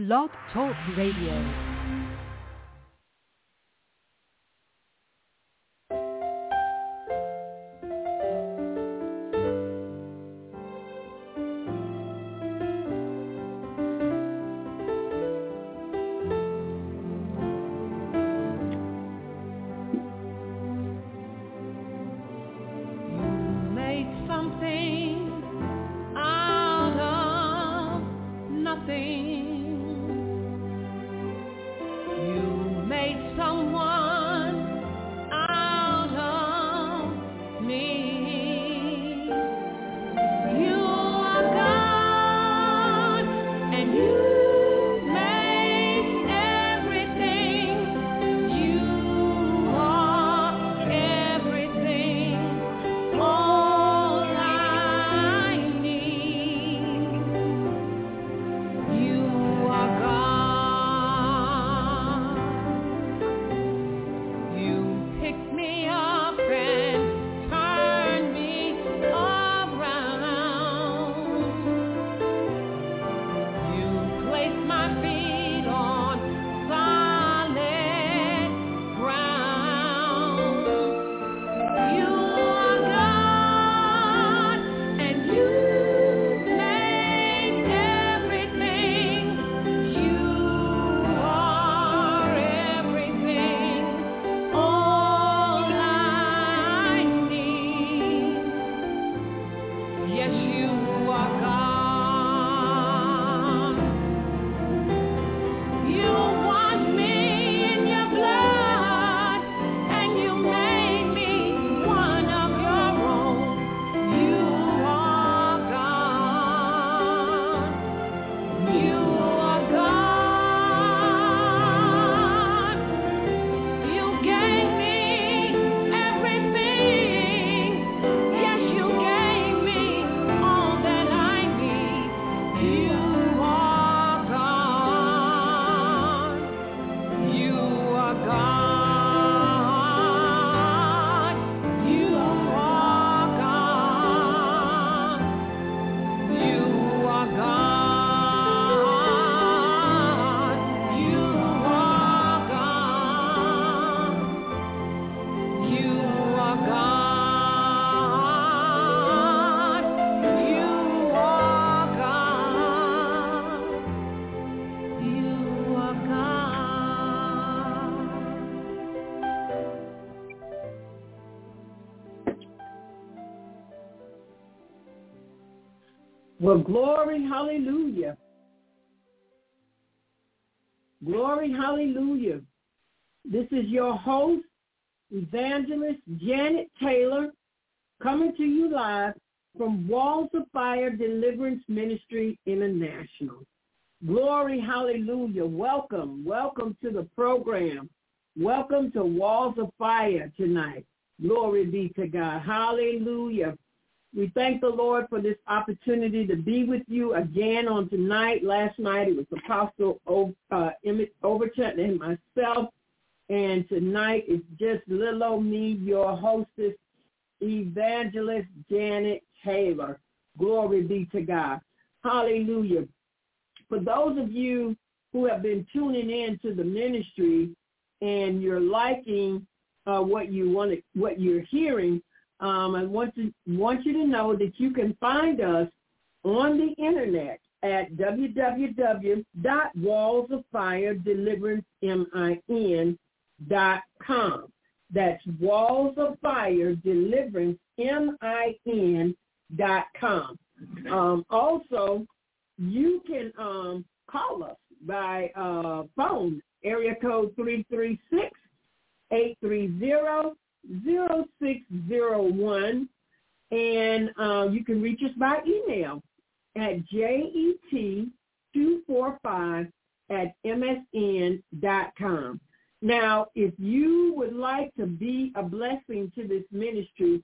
Blog Talk Radio. Glory, hallelujah. Glory, hallelujah. This is your host, Evangelist Janet Taylor, coming to you live from Walls of Fire Deliverance Ministry International. Glory, hallelujah. Welcome, welcome to the program. Welcome to Walls of Fire tonight. Glory be to God. Hallelujah. We thank the Lord for this opportunity to be with you again on tonight. Last night it was Apostle uh, Overton and myself. And tonight it's just little old me, your hostess, Evangelist Janet Taylor. Glory be to God. Hallelujah. For those of you who have been tuning in to the ministry and you're liking uh, what you want what you're hearing, um, I want to want you to know that you can find us on the internet at www.wallsoffire.deliverancemin.com. That's Walls of Fire Deliverance M-I-N.com. Um, also, you can um, call us by uh, phone, area code 336 830-0601. And uh, you can reach us by email at jet245 at msn.com. Now, if you would like to be a blessing to this ministry,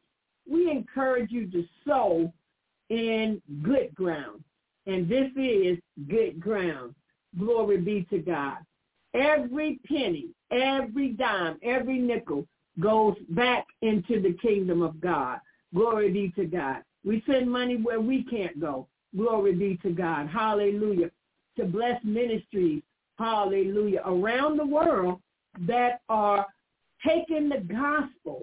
we encourage you to sow in good ground. And this is good ground. Glory be to God. Every penny, every dime, every nickel goes back into the kingdom of God. Glory be to God. We send money where we can't go. Glory be to God. Hallelujah. to bless ministries, hallelujah, around the world that are taking the gospel,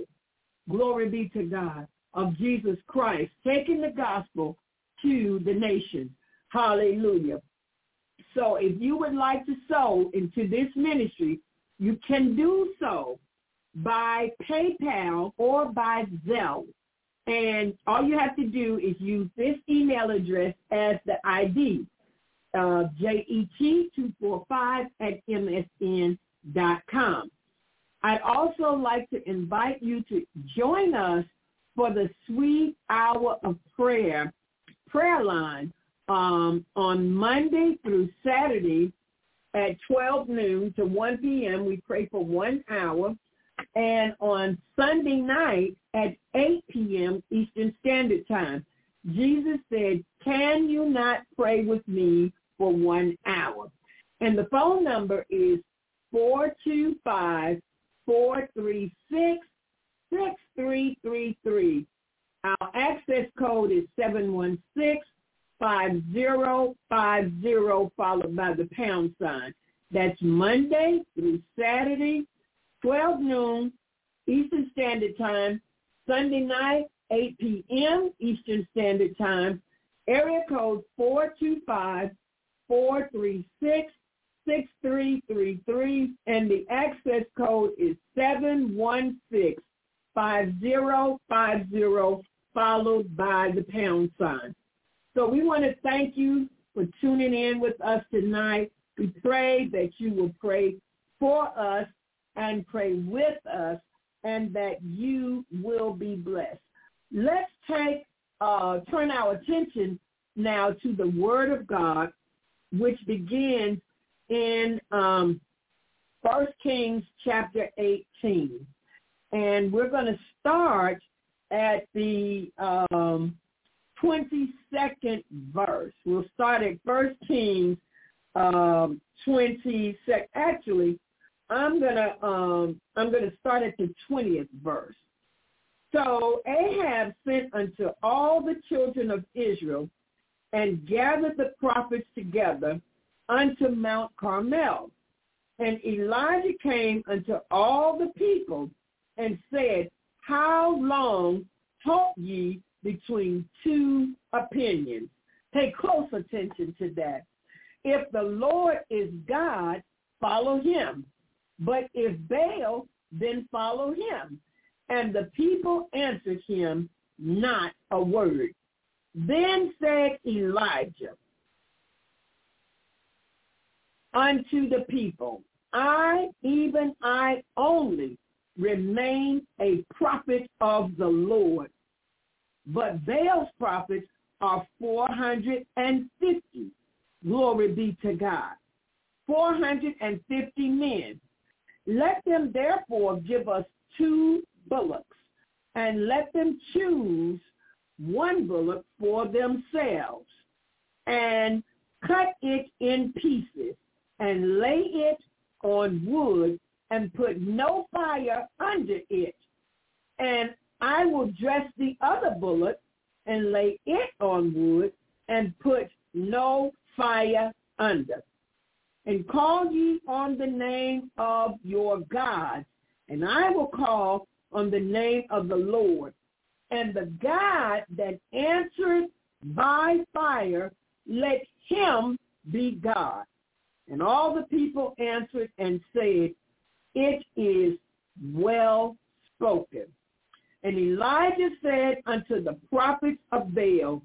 glory be to God, of Jesus Christ, taking the gospel to the nations. Hallelujah. So if you would like to sow into this ministry, you can do so by PayPal or by Zelle. And all you have to do is use this email address as the ID, uh, jet245 at msn.com. I'd also like to invite you to join us for the Sweet Hour of Prayer prayer line um, on Monday through Saturday at 12 noon to 1 p.m. We pray for one hour. And on Sunday night at 8 p.m. Eastern Standard Time, Jesus said, can you not pray with me for one hour? And the phone number is 425 436 6333. Our access code is 716 5050 followed by the pound sign. That's Monday through Saturday, 12 noon Eastern Standard Time, Sunday night, 8 p.m. Eastern Standard Time, area code 425-436-6333, and the access code is 716 5050 followed by the pound sign. So we want to thank you for tuning in with us tonight. We pray that you will pray for us and pray with us and that you will be blessed. Let's take, uh, turn our attention now to the Word of God, which begins in um, 1 Kings chapter 18. And we're going to start at the um, 22nd verse. We'll start at First Kings um, 22. Actually, I'm gonna um, I'm gonna start at the 20th verse. So Ahab sent unto all the children of Israel and gathered the prophets together unto Mount Carmel. And Elijah came unto all the people and said, How long halt ye between two opinions. Pay close attention to that. If the Lord is God, follow him. But if Baal, then follow him. And the people answered him not a word. Then said Elijah unto the people, I, even I only, remain a prophet of the Lord but Baal's prophets are 450. Glory be to God. 450 men. Let them therefore give us two bullocks, and let them choose one bullock for themselves, and cut it in pieces, and lay it on wood, and put no fire under it, and I will dress the other bullock and lay it on wood and put no fire under. And call ye on the name of your God, and I will call on the name of the Lord. And the God that answered by fire, let him be God. And all the people answered and said, it is well spoken. And Elijah said unto the prophets of Baal,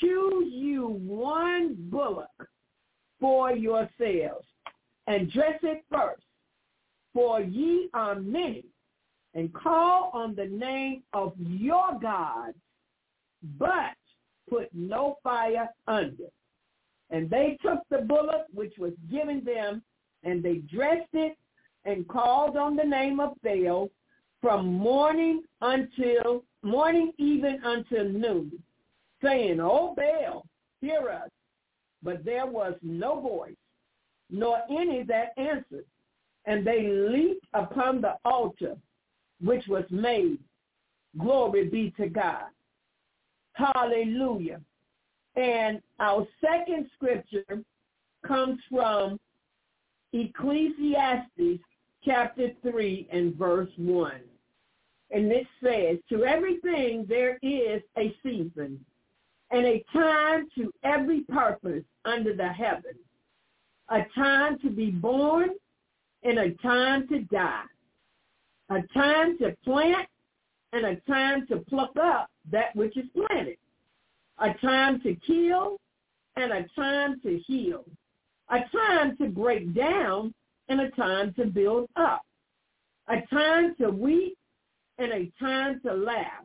choose you one bullock for yourselves and dress it first, for ye are many, and call on the name of your gods, but put no fire under. And they took the bullock which was given them, and they dressed it and called on the name of Baal from morning until morning even until noon, saying, O Baal, hear us. But there was no voice, nor any that answered. And they leaped upon the altar which was made. Glory be to God. Hallelujah. And our second scripture comes from Ecclesiastes chapter 3 and verse 1. And it says, to everything there is a season and a time to every purpose under the heaven, a time to be born and a time to die, a time to plant and a time to pluck up that which is planted, a time to kill and a time to heal, a time to break down and a time to build up, a time to weep and a time to laugh,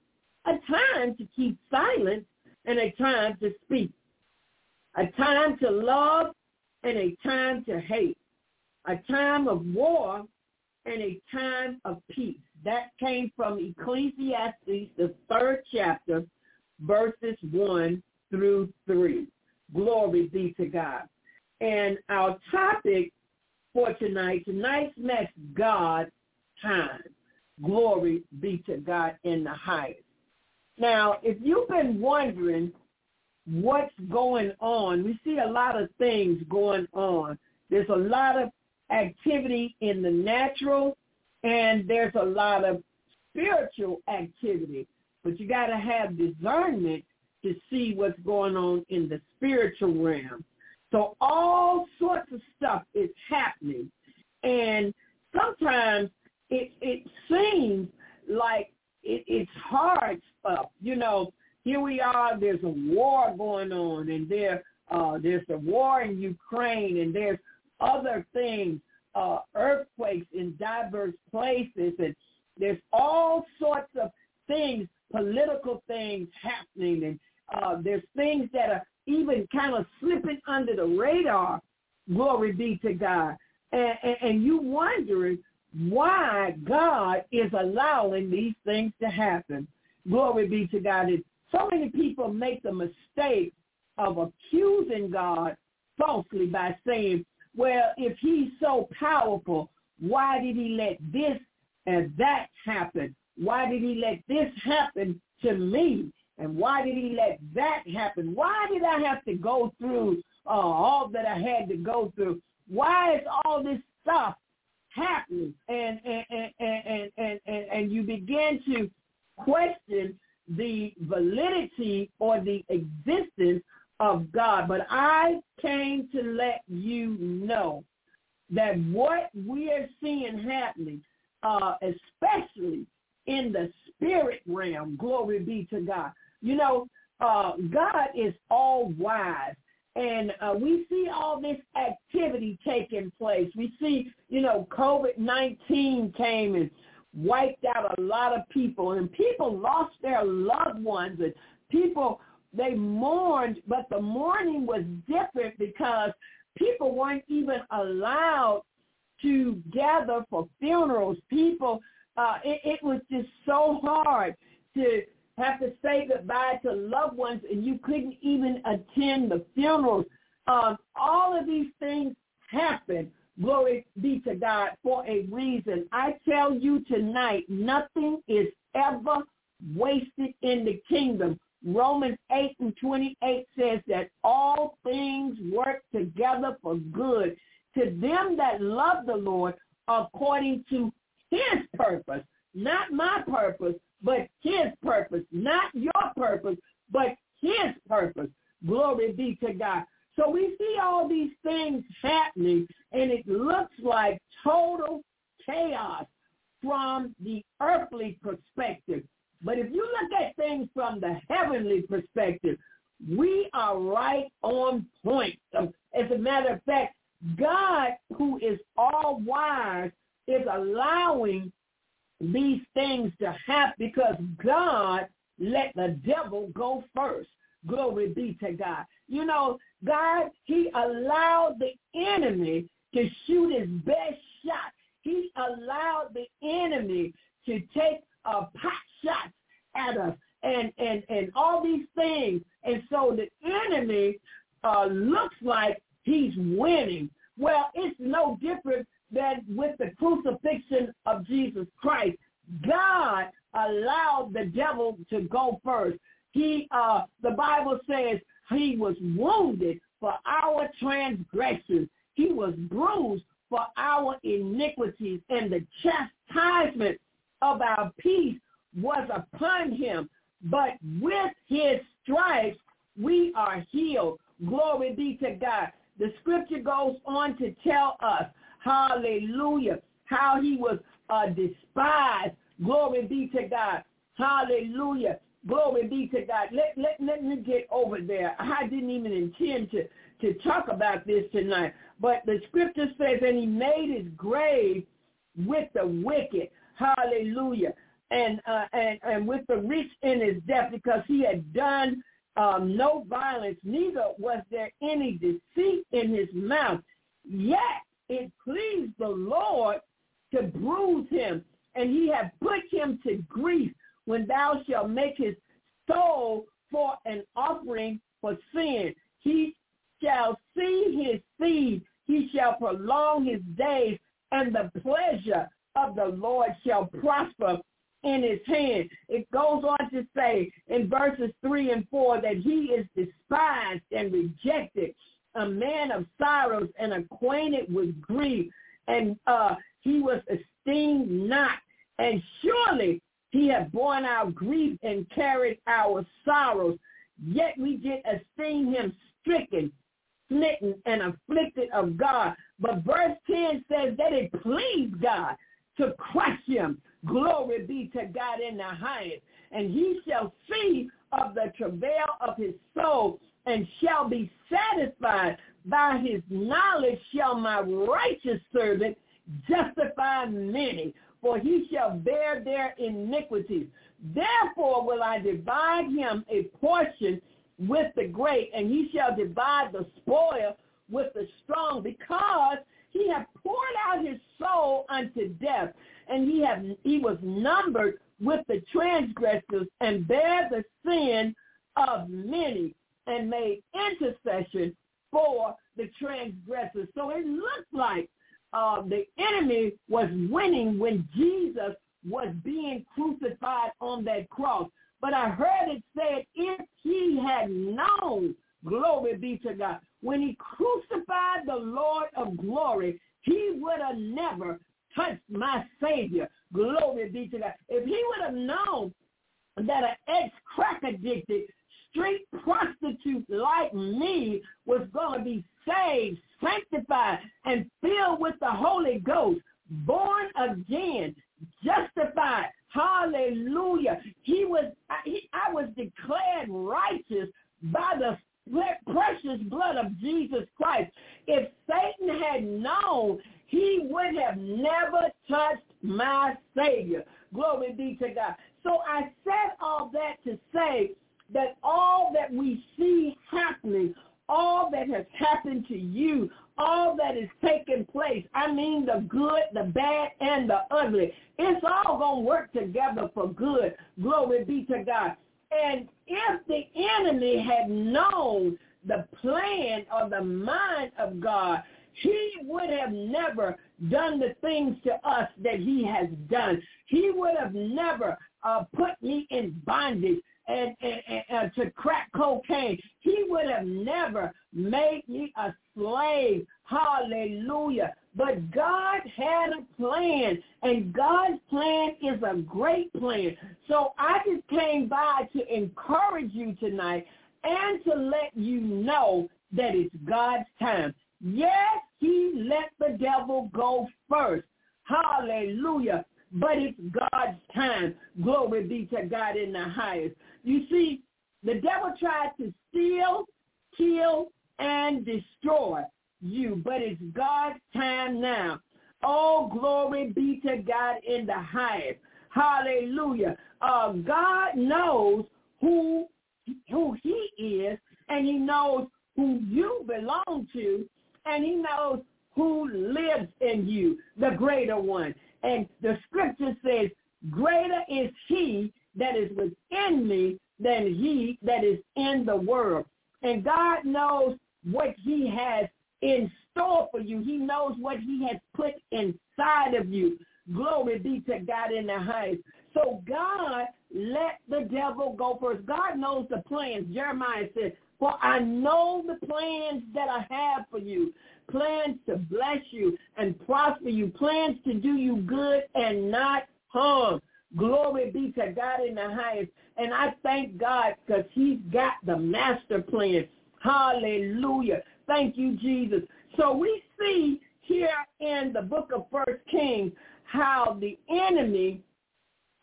a time to keep silent and a time to speak, a time to love and a time to hate, a time of war and a time of peace. That came from Ecclesiastes, the third chapter, verses 1 through 3. Glory be to God. And our topic for tonight, tonight's message, God time. Glory be to God in the highest. Now, if you've been wondering what's going on, we see a lot of things going on. There's a lot of activity in the natural and there's a lot of spiritual activity. But you got to have discernment to see what's going on in the spiritual realm. So all sorts of stuff is happening. And sometimes it, it seems like it, it's hard stuff. You know, here we are, there's a war going on and there uh, there's a war in Ukraine and there's other things, uh, earthquakes in diverse places and there's all sorts of things, political things happening and uh, there's things that are even kind of slipping under the radar. Glory be to God. And, and, and you wondering why God is allowing these things to happen. Glory be to God. And so many people make the mistake of accusing God falsely by saying, well, if he's so powerful, why did he let this and that happen? Why did he let this happen to me? And why did he let that happen? Why did I have to go through uh, all that I had to go through? Why is all this stuff happening? And and and and and, and, and you begin to question the validity or the existence of God. But I came to let you know that what we are seeing happening, uh, especially in the spirit realm, glory be to God, you know, uh, God is all wise. And uh, we see all this activity taking place. We see, you know, COVID-19 came and wiped out a lot of people. And people lost their loved ones. And people, they mourned. But the mourning was different because people weren't even allowed to gather for funerals. People, uh, it, it was just so hard to have to say goodbye to loved ones and you couldn't even attend the funerals. Um, all of these things happen, glory be to God, for a reason. I tell you tonight, nothing is ever wasted in the kingdom. Romans 8 and 28 says that all things work together for good to them that love the Lord according to his purpose, not my purpose, but his purpose, not your purpose, but his purpose. Glory be to God. So we see all these things happening, and it looks like total chaos from the earthly perspective. But if you look at things from the heavenly perspective, we are right on point. As a matter of fact, God, who is all wise, is allowing these things to happen because God let the devil go first. Glory be to God. You know, God, he allowed the enemy to shoot his best shot. He allowed the enemy to take a pot shot at us and, and, and all these things. And so the enemy uh, looks like he's winning. Well, it's no different than with the crucifixion of Jesus Christ. God allowed the devil to go first. He, uh, the Bible says he was wounded for our transgressions. He was bruised for our iniquities and the chastisement of our peace was upon him. But with his stripes, we are healed. Glory be to God. The scripture goes on to tell us, hallelujah, how he was uh, despised. Glory be to God. Hallelujah. Glory be to God. Let, let, let me get over there. I didn't even intend to, to talk about this tonight. But the scripture says, and he made his grave with the wicked. Hallelujah. And, uh, and, and with the rich in his death because he had done um, no violence, neither was there any deceit in his mouth. Yet it pleased the Lord to bruise him, and he had put him to grief when thou shalt make his soul for an offering for sin. He shall see his seed, he shall prolong his days, and the pleasure of the Lord shall prosper in his hand. It goes on to say in verses 3 and 4 that he is despised and rejected, a man of sorrows and acquainted with grief, and uh, he was esteemed not. And surely he had borne our grief and carried our sorrows. Yet we did esteem him stricken, smitten, and afflicted of God. But verse 10 says that it pleased God to crush him. Glory be to God in the highest. And he shall see of the travail of his soul and shall be satisfied. By his knowledge shall my righteous servant justify many, for he shall bear their iniquities. Therefore will I divide him a portion with the great, and he shall divide the spoil with the strong, because he hath poured out his soul unto death, and he have he was numbered with the transgressors and bare the sin of many and made intercession for the transgressors. So it looked like uh, the enemy was winning when Jesus was being crucified on that cross. But I heard it said, if he had known, glory be to God, when he crucified the Lord of glory,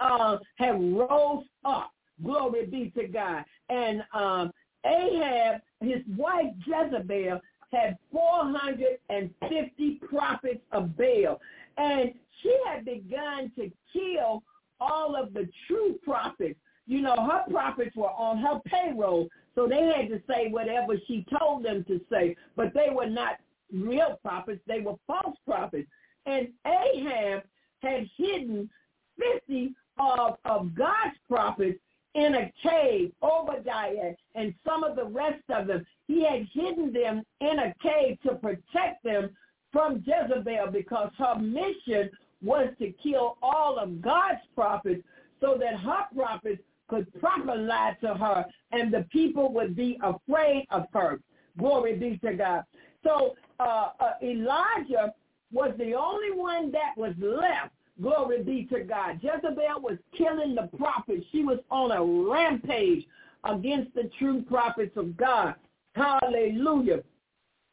uh, have rose up. Glory be to God. And um, Ahab, his wife Jezebel, had 450 prophets of Baal. And she had begun to kill all of the true prophets. You know, her prophets were on her payroll, so they had to say whatever she told them to say, but they were not real prophets. They were false prophets. And Ahab had hidden 50 of, of God's prophets in a cave, Obadiah and some of the rest of them. He had hidden them in a cave to protect them from Jezebel because her mission was to kill all of God's prophets so that her prophets could prophesy to her and the people would be afraid of her. Glory be to God. So uh, uh, Elijah was the only one that was left. Glory be to God. Jezebel was killing the prophets. She was on a rampage against the true prophets of God. Hallelujah.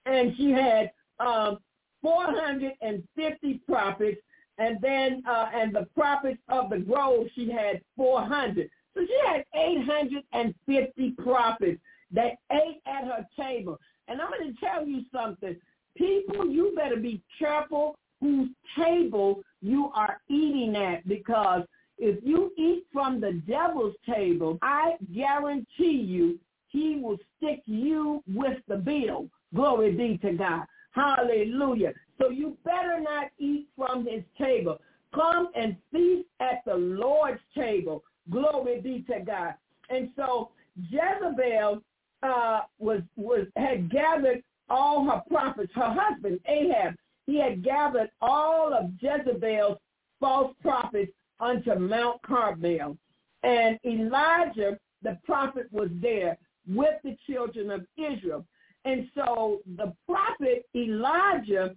And she had um, 450 prophets and then uh, and the prophets of the grove she had 400. So she had 850 prophets that ate at her table. And I'm going to tell you something. People, you better be careful whose table you are eating at because if you eat from the devil's table, I guarantee you he will stick you with the bill. Glory be to God. Hallelujah. So you better not eat from his table. Come and feast at the Lord's table. Glory be to God. And so Jezebel uh, was was had gathered all her prophets. Her husband Ahab, he had gathered all of Jezebel's false prophets unto Mount Carmel, and Elijah the prophet was there with the children of Israel. And so the prophet Elijah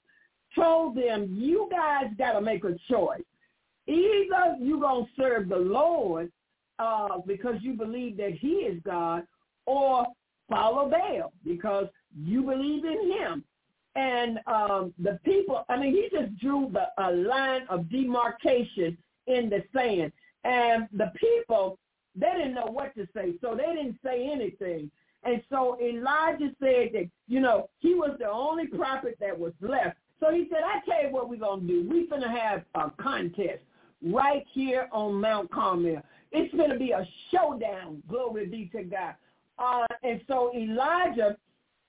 told them, you guys got to make a choice. Either you're going to serve the Lord uh, because you believe that he is God or follow Baal because you believe in him. And um, the people, I mean, he just drew the, a line of demarcation in the sand. And the people, they didn't know what to say, so they didn't say anything. And so Elijah said that, you know, he was the only prophet that was left. So he said, I tell you what we're going to do. We're going to have a contest right here on Mount Carmel. It's going to be a showdown. Glory be to God. Uh, and so Elijah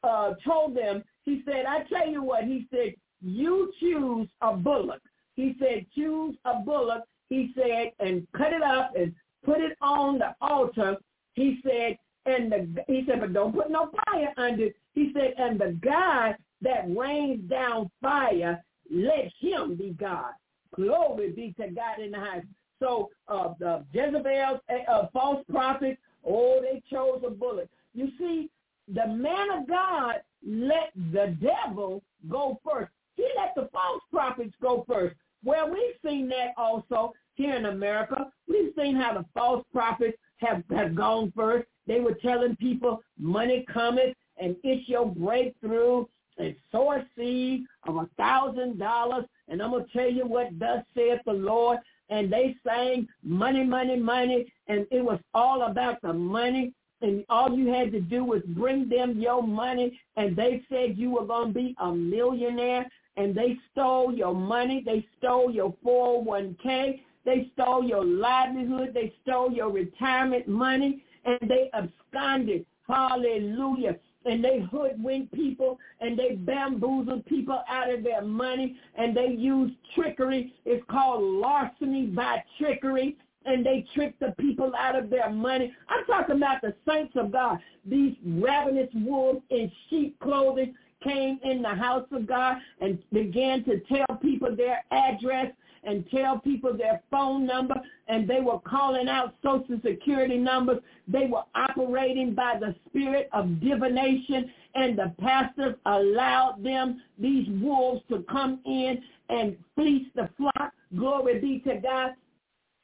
uh, told them, he said, I tell you what, he said, you choose a bullock. He said, choose a bullock. He said, and cut it up and put it on the altar. He said, and the, he said, but don't put no fire under it. He said, and the God that rains down fire, let him be God. Glory be to God in the highest. So uh, the Jezebel's uh, false prophets, oh, they chose a bullet. You see, the man of God let the devil go first. He let the false prophets go first. Well, we've seen that also here in America. We've seen how the false prophets have, have gone first. They were telling people money cometh and it's your breakthrough and sow a seed of a thousand dollars. And I'm going to tell you what thus saith the Lord. And they sang money, money, money. And it was all about the money. And all you had to do was bring them your money. And they said you were going to be a millionaire. And they stole your money. They stole your 401k. They stole your livelihood. They stole your retirement money. And they absconded. Hallelujah and they hoodwink people and they bamboozle people out of their money and they use trickery. It's called larceny by trickery and they trick the people out of their money. I'm talking about the saints of God. These ravenous wolves in sheep clothing came in the house of God and began to tell people their address and tell people their phone number and they were calling out social security numbers. They were operating by the spirit of divination and the pastors allowed them, these wolves, to come in and fleece the flock. Glory be to God.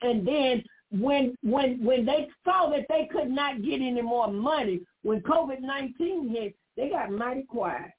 And then when when when they saw that they could not get any more money, when COVID-19 hit, they got mighty quiet.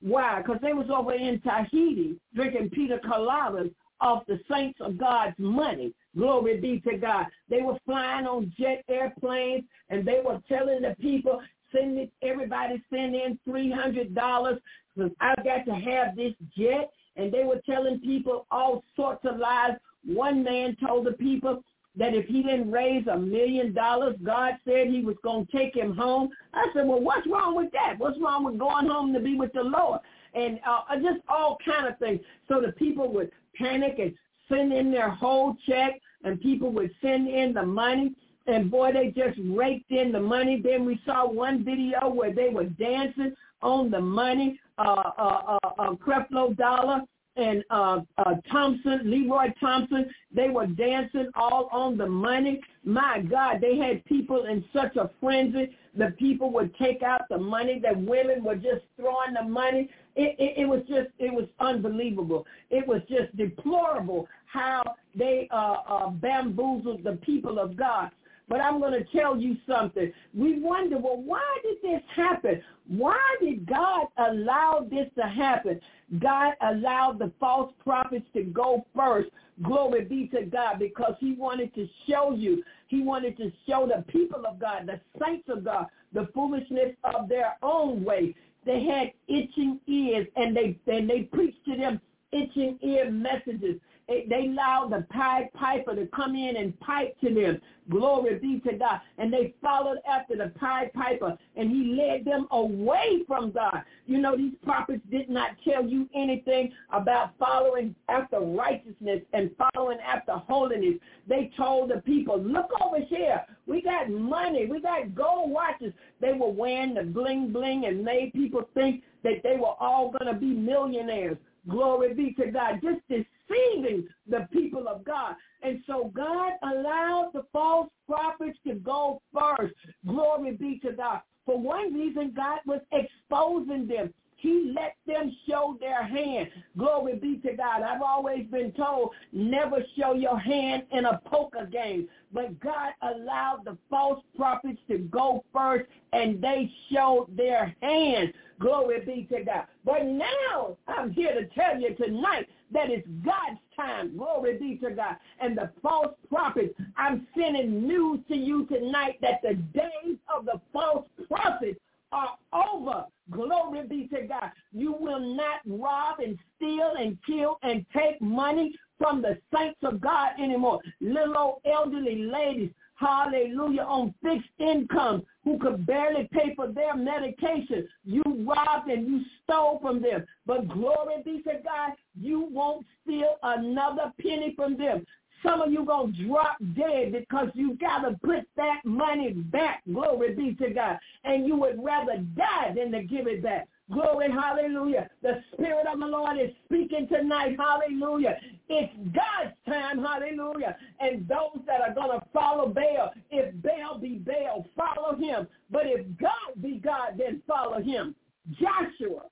Why? Because they was over in Tahiti drinking pina coladas off the saints of God's money. Glory be to God. They were flying on jet airplanes and they were telling the people, send it, everybody send in $300 because I've got to have this jet. And they were telling people all sorts of lies. One man told the people that if he didn't raise a million dollars, God said he was going to take him home. I said, well, what's wrong with that? What's wrong with going home to be with the Lord? And uh, just all kind of things. So the people would panic and send in their whole check and people would send in the money and boy, they just raked in the money. Then we saw one video where they were dancing on the money, uh, uh, uh, uh Creflo Dollar and uh, uh, Thompson, Leroy Thompson, they were dancing all on the money. My God, they had people in such a frenzy. The people would take out the money. The women were just throwing the money. It, it, it was just, it was unbelievable. It was just deplorable how they uh, uh, bamboozled the people of God. But I'm going to tell you something. We wonder, well, why did this happen? Why did God allow this to happen? God allowed the false prophets to go first. Glory be to God because he wanted to show you. He wanted to show the people of God, the saints of God, the foolishness of their own way. They had itching ears and they and they preached to them itching ear messages. They allowed the Pied Piper to come in and pipe to them. Glory be to God. And they followed after the Pied Piper, and he led them away from God. You know, these prophets did not tell you anything about following after righteousness and following after holiness. They told the people, look over here. We got money. We got gold watches. They were wearing the bling bling and made people think that they were all going to be millionaires. Glory be to God. Just deceiving the people of God. And so God allowed the false prophets to go first. Glory be to God. For one reason, God was exposing them. He let them show their hand. Glory be to God. I've always been told never show your hand in a poker game. But God allowed the false prophets to go first and they showed their hand. Glory be to God. But now I'm here to tell you tonight that it's God's time. Glory be to God. And the false prophets, I'm sending news to you tonight that the days of the false prophets are over. Glory be to God. You will not rob and steal and kill and take money from the saints of God anymore. Little old elderly ladies, hallelujah, on fixed income who could barely pay for their medication. You robbed and you stole from them. But glory be to God, you won't steal another penny from them. Some of you going to drop dead because you got to put that money back. Glory be to God. And you would rather die than to give it back. Glory, hallelujah. The Spirit of the Lord is speaking tonight. Hallelujah. It's God's time. Hallelujah. And those that are going to follow Baal, if Baal be Baal, follow him. But if God be God, then follow him. Joshua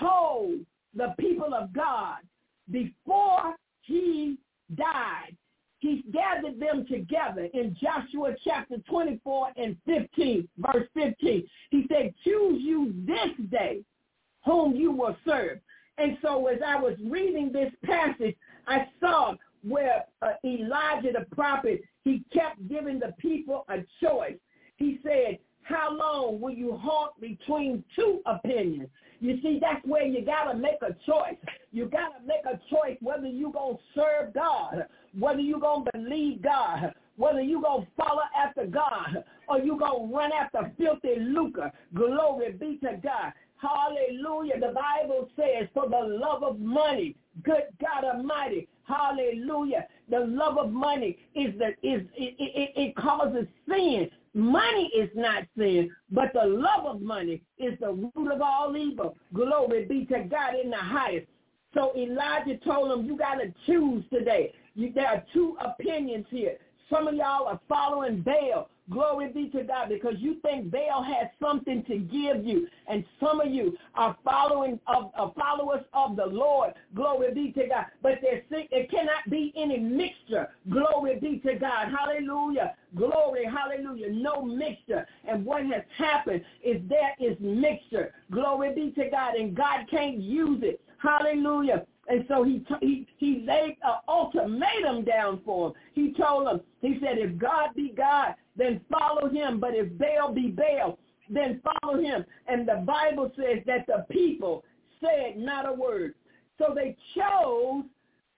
told the people of God before he died, he gathered them together in Joshua chapter 24 and 15, verse 15. He said, choose you this day whom you will serve. And so as I was reading this passage, I saw where uh, Elijah the prophet, he kept giving the people a choice. He said, how long will you halt between two opinions? You see, that's where you got to make a choice. You got to make a choice whether you're going to serve God, whether you're going to believe God, whether you going to follow after God or you going to run after filthy lucre. Glory be to God. Hallelujah. The Bible says, for the love of money, good God Almighty, hallelujah. The love of money is is it, it, it causes sin. Money is not sin, but the love of money is the root of all evil. Glory be to God in the highest. So Elijah told him, you got to choose today. You, there are two opinions here. Some of y'all are following Baal. Glory be to God because you think Baal has something to give you. And some of you are following of uh, followers of the Lord. Glory be to God. But there, it cannot be any mixture. Glory be to God. Hallelujah. Glory. Hallelujah. No mixture. And what has happened is there is mixture. Glory be to God. And God can't use it. Hallelujah. And so he he he laid an ultimatum down for him. He told him, he said, if God be God, then follow him. But if Baal be Baal, then follow him. And the Bible says that the people said not a word. So they chose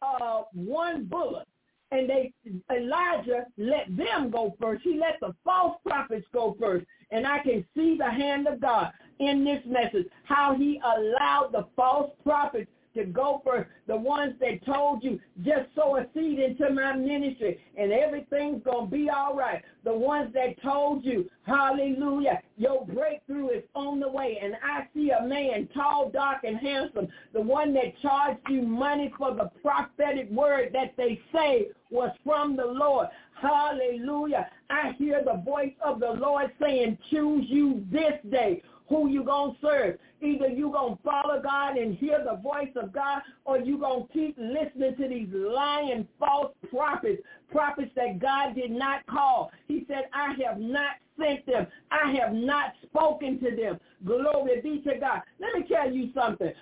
uh, one bullock. And they Elijah let them go first. He let the false prophets go first. And I can see the hand of God in this message, how he allowed the false prophets to go for the ones that told you just sow a seed into my ministry and everything's going to be all right. The ones that told you, hallelujah, your breakthrough is on the way. And I see a man, tall, dark, and handsome, the one that charged you money for the prophetic word that they say was from the Lord. Hallelujah. I hear the voice of the Lord saying, choose you this day who you going to serve. Either you going to follow God and hear the voice of God or you going to keep listening to these lying false prophets, prophets that God did not call. He said, I have not sent them. I have not spoken to them. Glory be to God. Let me tell you something.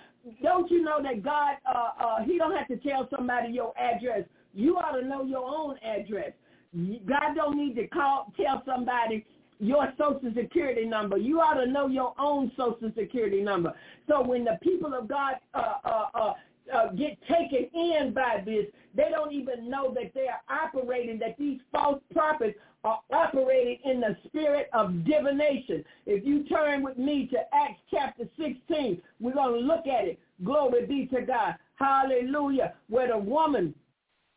Don't you know that God, uh, uh, he don't have to tell somebody your address. You ought to know your own address. God don't need to call, tell somebody your social security number. You ought to know your own social security number. So when the people of God uh, uh, uh, uh, get taken in by this, they don't even know that they are operating, that these false prophets are operating in the spirit of divination. If you turn with me to Acts chapter 16, we're going to look at it. Glory be to God. Hallelujah. Where the woman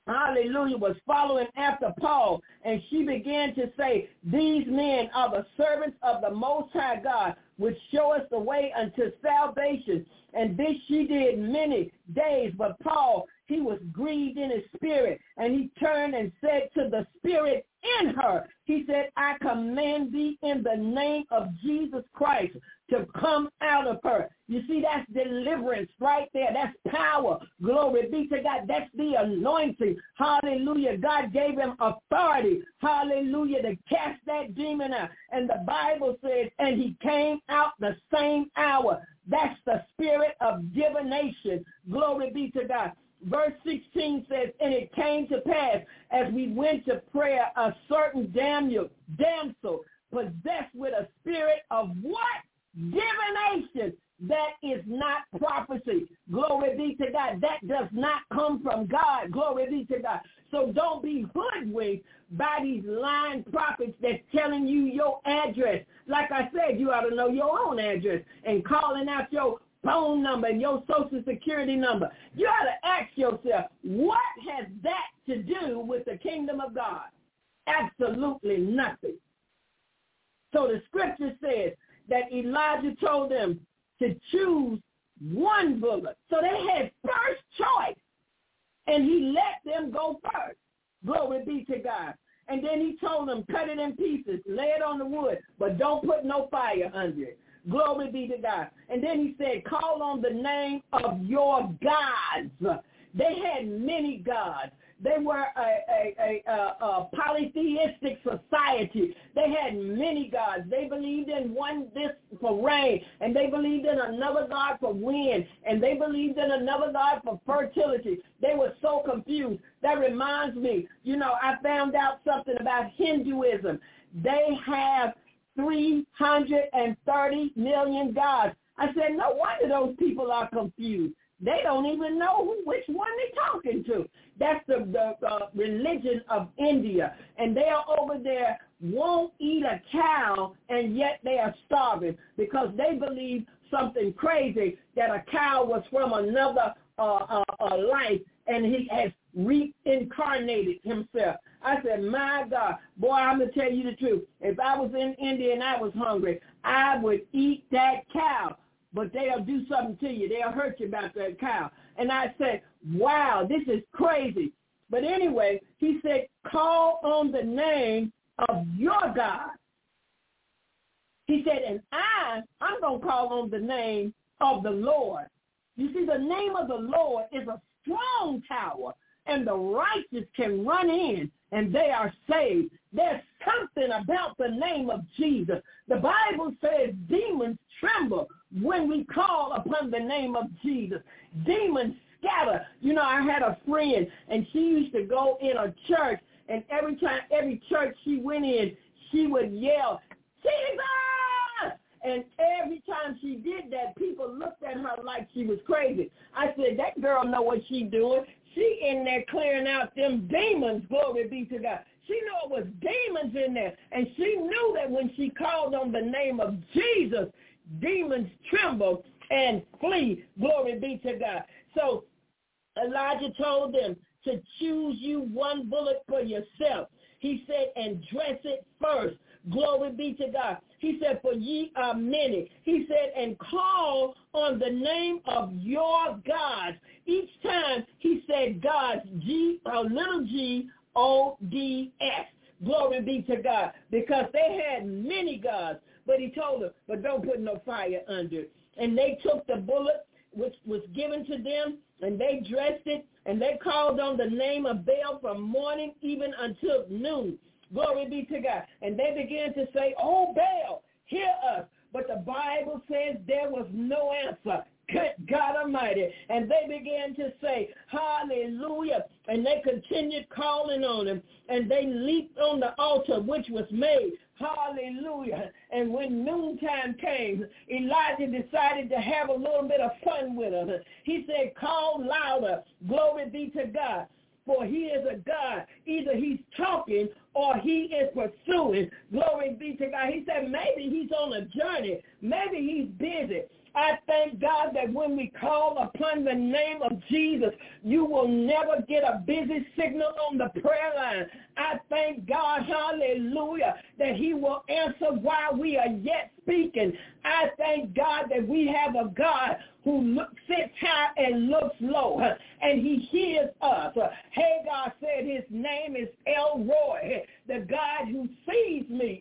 hallelujah, was following after Paul, and she began to say, these men are the servants of the Most High God, which show us the way unto salvation. And this she did many days, but Paul, he was grieved in his spirit, and he turned and said to the spirit in her, he said, I command thee in the name of Jesus Christ to come out of her. You see, that's deliverance right there. That's power. Glory be to God. That's the anointing. Hallelujah. God gave him authority. Hallelujah. To cast that demon out. And the Bible says, and he came out the same hour. That's the spirit of divination. Glory be to God. Verse 16 says, And it came to pass as we went to prayer, a certain damsel, damsel possessed with a spirit of what? Divination. That is not prophecy. Glory be to God. That does not come from God. Glory be to God. So don't be hoodwinked by these lying prophets that's telling you your address. Like I said, you ought to know your own address and calling out your phone number and your social security number. You ought to ask yourself, what has that to do with the kingdom of God? Absolutely nothing. So the scripture says that Elijah told them to choose one bullock. So they had first choice. And he let them go first. Glory be to God. And then he told them, cut it in pieces, lay it on the wood, but don't put no fire under it. Glory be to God. And then he said, call on the name of your gods. They had many gods. They were a, a, a, a, polytheistic society. They had many gods. They believed in one this for rain, and they believed in another god for wind, and they believed in another god for fertility. They were so confused. That reminds me, you know, I found out something about Hinduism. They have 330 million gods. I said, no wonder those people are confused. They don't even know which one they're talking to. That's the, the uh, religion of India. And they are over there, won't eat a cow, and yet they are starving because they believe something crazy that a cow was from another uh, uh, uh, life and he has reincarnated himself. I said, my God, boy, I'm going to tell you the truth. If I was in India and I was hungry, I would eat that cow. But they'll do something to you. They'll hurt you about that cow. And I said, wow, this is crazy. But anyway, he said, call on the name of your God. He said, and I, I'm going to call on the name of the Lord. You see, the name of the Lord is a strong tower, and the righteous can run in, and they are saved. There's something about the name of Jesus. The Bible says demons tremble when we call upon the name of Jesus. Demons scatter. You know, I had a friend, and she used to go in a church, and every time, every church she went in, she would yell, Jesus! And every time she did that, people looked at her like she was crazy. I said, that girl know what she doing. She in there clearing out them demons, glory be to God. She knew it was demons in there. And she knew that when she called on the name of Jesus, demons tremble and flee. Glory be to God. So Elijah told them to choose you one bullock for yourself. He said, and dress it first. Glory be to God. He said, for ye are many. He said, and call on the name of your gods. Each time he said gods, G, little g, O-D-S. Glory be to God. Because they had many gods. But he told them, but don't put no fire under. And they took the bullock which was given to them, and they dressed it, and they called on the name of Baal from morning even until noon. Glory be to God. And they began to say, oh, Baal, hear us. But the Bible says there was no answer. Good God Almighty. And they began to say, hallelujah. And they continued calling on him. And they leaped on the altar which was made. Hallelujah. And when noontime came, Elijah decided to have a little bit of fun with them. He said, call louder. Glory be to God for he is a God. Either he's talking or he is pursuing. Glory be to God. He said maybe he's on a journey. Maybe he's busy. I thank God that when we call upon the name of Jesus, you will never get a busy signal on the prayer line. I thank God, hallelujah, that he will answer while we are yet speaking. I thank God that we have a God who look, sits high and looks low, and he hears us. Hagar said his name is El Roi, the God who sees me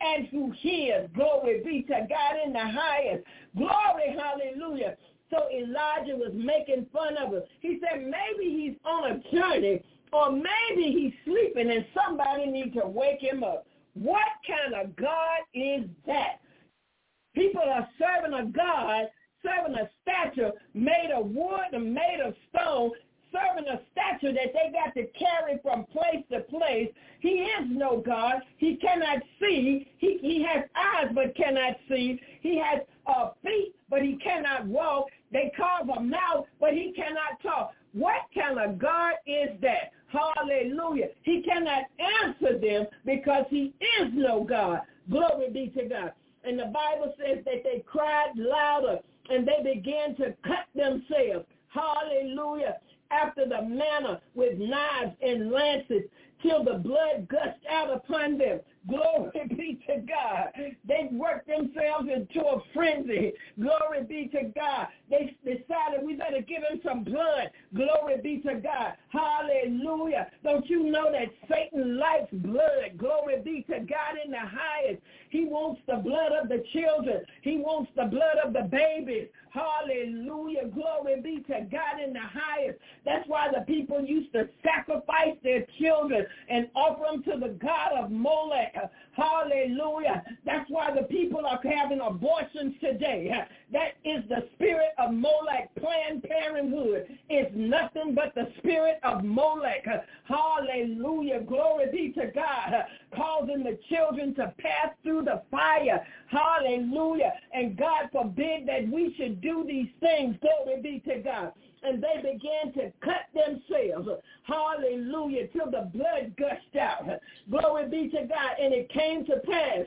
and who hears. Glory be to God in the highest. Glory, hallelujah. So Elijah was making fun of him. He said maybe he's on a journey or maybe he's sleeping and somebody needs to wake him up. What kind of God is that? People are serving a God, serving a statue made of wood and made of stone, serving a statue that they got to carry from place to place. He is no God. He cannot see. He, he has eyes but cannot see. He has uh, feet but he cannot walk. They carve a mouth but he cannot talk. What kind of God is that? Hallelujah. He cannot answer them because he is no God. Glory be to God. And the Bible says that they cried louder and they began to cut themselves. Hallelujah. After the manner with knives and lances till the blood gushed out upon them. Glory be to God. They worked themselves into a frenzy. Glory be to God. They decided we better give him some blood. Glory be to God. Hallelujah. Don't you know that Satan likes blood? Glory be to God in the highest. He wants the blood of the children. He wants the blood of the babies. Hallelujah. Glory be to God in the highest. That's why the people used to sacrifice their children and offer them to the God of Molech. Hallelujah. That's why the people are having abortions today. That is the spirit of Molech. Planned Parenthood is nothing but the spirit of Molech. Hallelujah. Glory be to God. causing the children to pass through the fire. Hallelujah. And God forbid that we should do these things. Glory be to God and they began to cut themselves. Hallelujah. Till the blood gushed out. Glory be to God. And it came to pass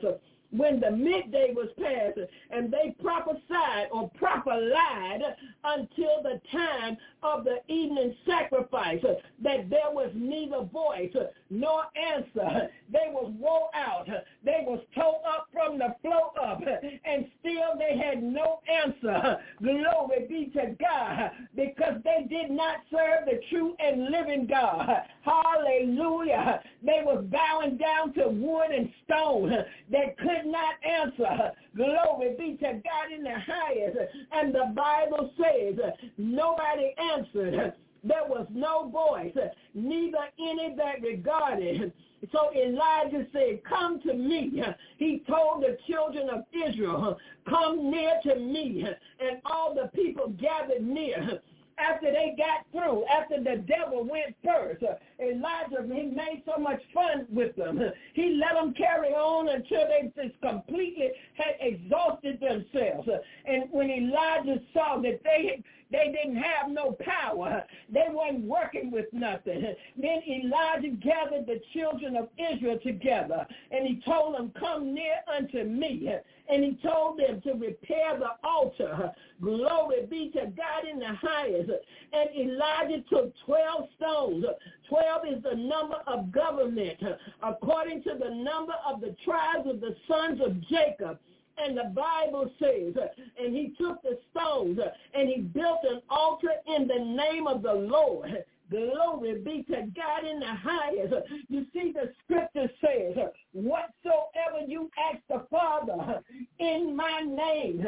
when the midday was past and they prophesied or prophelied until the time of the evening sacrifice that there was neither voice nor answer. They was wore out. They was towed up from the flow up and still they had no answer. Glory be to God because they did not serve the true and living God. Hallelujah. They was bowing down to wood and stone that not answer. Glory be to God in the highest. And the Bible says nobody answered. There was no voice, neither any that regarded. So Elijah said, come to me. He told the children of Israel, come near to me. And all the people gathered near after they got through, after the devil went first, Elijah, he made so much fun with them. He let them carry on until they just completely had exhausted themselves. And when Elijah saw that they they didn't have no power. They weren't working with nothing. Then Elijah gathered the children of Israel together, and he told them, come near unto me. And he told them to repair the altar. Glory be to God in the highest. And Elijah took 12 stones. 12 is the number of government, according to the number of the tribes of the sons of Jacob. And the Bible says, and he took the stones and he built an altar in the name of the Lord. Glory be to God in the highest. You see, the scripture says, whatsoever you ask the Father in my name,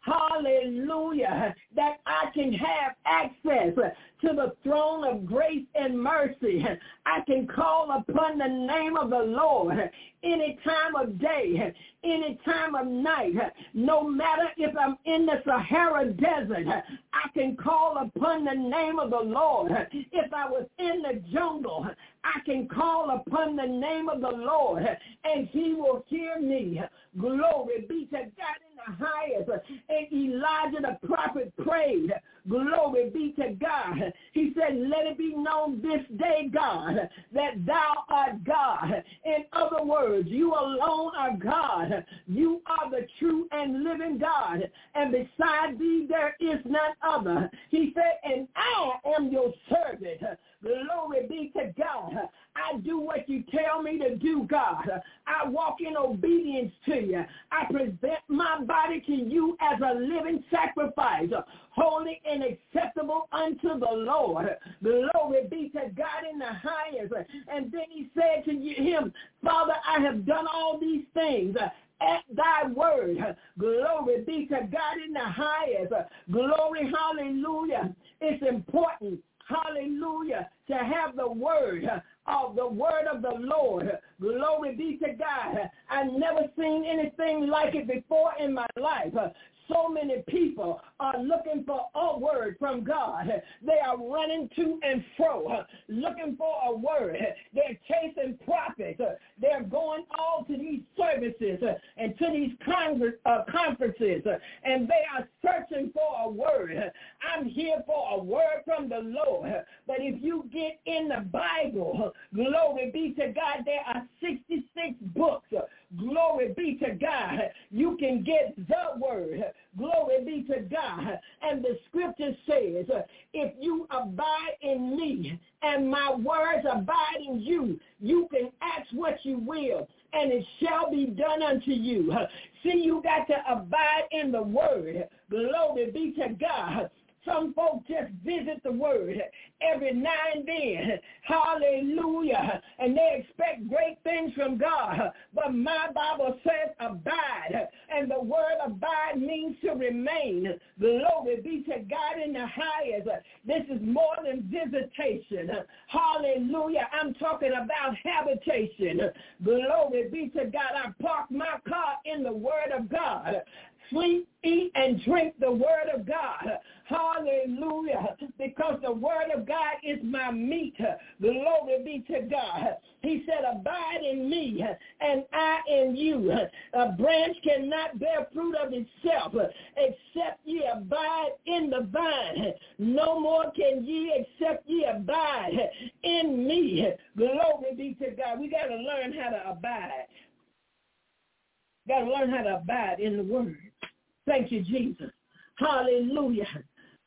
Hallelujah. That I can have access to the throne of grace and mercy. I can call upon the name of the Lord any time of day, any time of night. No matter if I'm in the Sahara Desert, I can call upon the name of the Lord. If I was in the jungle, I can call upon the name of the Lord and he will hear me. Glory be to God the highest. And Elijah the prophet prayed, glory be to God. He said, let it be known this day, God, that thou art God. In other words, you alone are God. You are the true and living God. And beside thee there is none other. He said, and I am your servant. Glory be to God. I do what you tell me to do, God. I walk in obedience to you. I present my body to you as a living sacrifice, holy and acceptable unto the Lord. Glory be to God in the highest. And then he said to him, Father, I have done all these things at thy word. Glory be to God in the highest. Glory, hallelujah. It's important, hallelujah, to have the word of the word of the Lord. Glory be to God. I've never seen anything like it before in my life so many people are looking for a word from God. They are running to and fro, looking for a word. They're chasing prophets. They're going all to these services and to these uh, conferences, and they are searching for a word. I'm here for a word from the Lord. But if you get in the Bible, glory be to God, there are 66 books Glory be to God. You can get the word. Glory be to God. And the scripture says, if you abide in me and my words abide in you, you can ask what you will and it shall be done unto you. See, you got to abide in the word. Glory be to God. Some folks just visit the word every now and then. Hallelujah. And they expect great things from God. But my Bible says abide. And the word abide means to remain. Glory be to God in the highest. This is more than visitation. Hallelujah. I'm talking about habitation. Glory be to God. I park my car in the word of God sleep, eat, and drink the word of God. Hallelujah. Because the word of God is my meat. Glory be to God. He said, abide in me and I in you. A branch cannot bear fruit of itself except ye abide in the vine. No more can ye except ye abide in me. Glory be to God. We got to learn how to abide. Got to learn how to abide in the word. Thank you, Jesus. Hallelujah.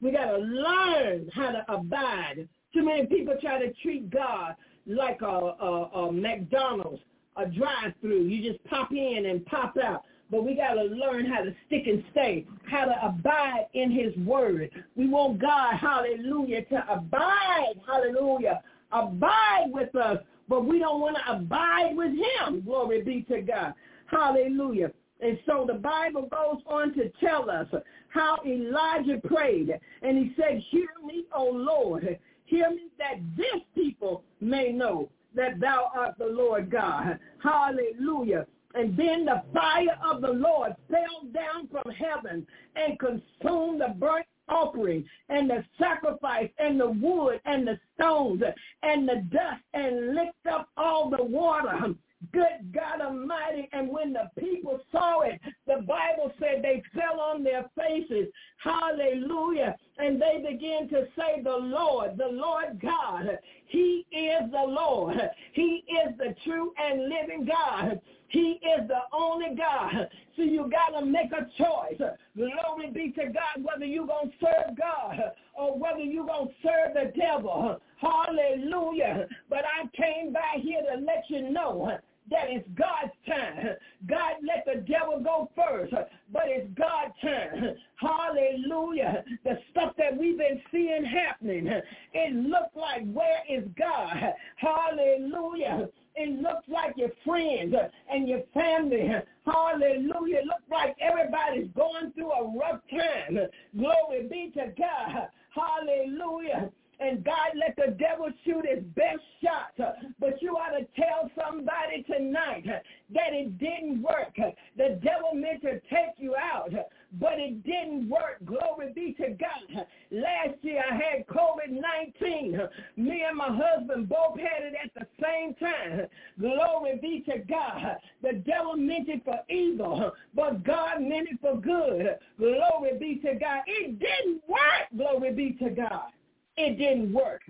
We got to learn how to abide. Too many people try to treat God like a, a, a McDonald's, a drive-through. You just pop in and pop out. But we got to learn how to stick and stay, how to abide in his word. We want God, hallelujah, to abide, hallelujah, abide with us, but we don't want to abide with him. Glory be to God. Hallelujah. And so the Bible goes on to tell us how Elijah prayed. And he said, hear me, O Lord. Hear me that this people may know that thou art the Lord God. Hallelujah. And then the fire of the Lord fell down from heaven and consumed the burnt offering and the sacrifice and the wood and the stones and the dust and licked up all the water Good God Almighty. And when the people saw it, the Bible said they fell on their faces. Hallelujah. And they begin to say, the Lord, the Lord God, he is the Lord. He is the true and living God. He is the only God. So you got to make a choice. Glory be to God, whether you're going to serve God or whether you're going to serve the devil. Hallelujah. But I came by here to let you know that it's God's time. God let the devil go first, but it's God's time. Hallelujah. The stuff that we've been seeing happening, it looked like where is God? Hallelujah. It looks like your friends and your family. Hallelujah. It looks like everybody's going through a rough time. Glory be to God. Hallelujah and God let the devil shoot his best shot. But you ought to tell somebody tonight that it didn't work. The devil meant to take you out, but it didn't work. Glory be to God. Last year I had COVID-19. Me and my husband both had it at the same time. Glory be to God. The devil meant it for evil, but God meant it for good. Glory be to God. It didn't work. Glory be to God it didn't work.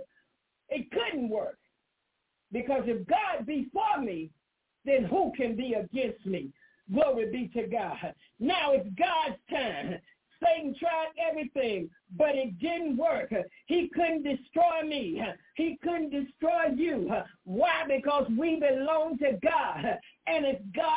It couldn't work. Because if God be for me, then who can be against me? Glory be to God. Now it's God's time. Satan tried everything, but it didn't work. He couldn't destroy me. He couldn't destroy you. Why? Because we belong to God, and if God's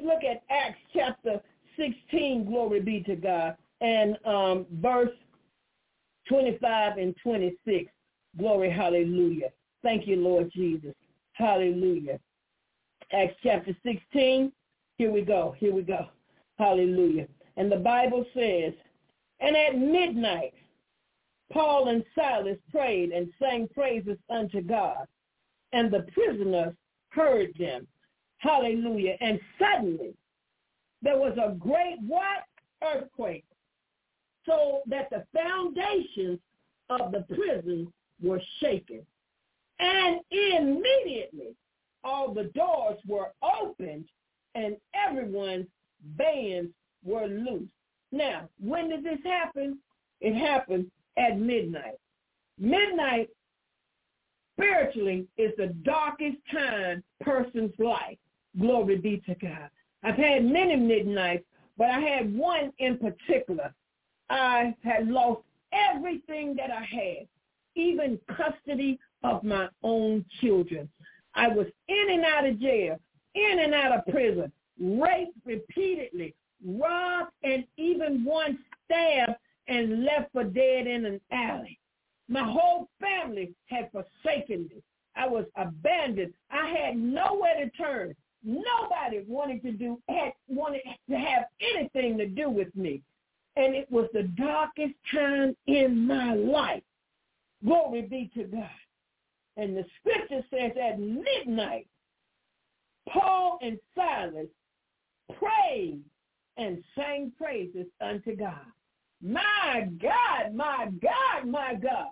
Let's look at Acts chapter 16, glory be to God, and um, verse 25 and 26. Glory, hallelujah. Thank you, Lord Jesus. Hallelujah. Acts chapter 16. Here we go. Here we go. Hallelujah. And the Bible says, and at midnight, Paul and Silas prayed and sang praises unto God. And the prisoners heard them. Hallelujah. And suddenly there was a great what? Earthquake. So that the foundations of the prison were shaken. And immediately all the doors were opened and everyone's bands were loose. Now, when did this happen? It happened at midnight. Midnight spiritually is the darkest time person's life. Glory be to God. I've had many midnights, but I had one in particular. I had lost everything that I had, even custody of my own children. I was in and out of jail, in and out of prison, raped repeatedly, robbed, and even once stabbed and left for dead in an alley. My whole family had forsaken me. I was abandoned. I had nowhere to turn. Nobody wanted to do had wanted to have anything to do with me. And it was the darkest time in my life. Glory be to God. And the scripture says at midnight, Paul and Silas prayed and sang praises unto God. My God, my God, my God.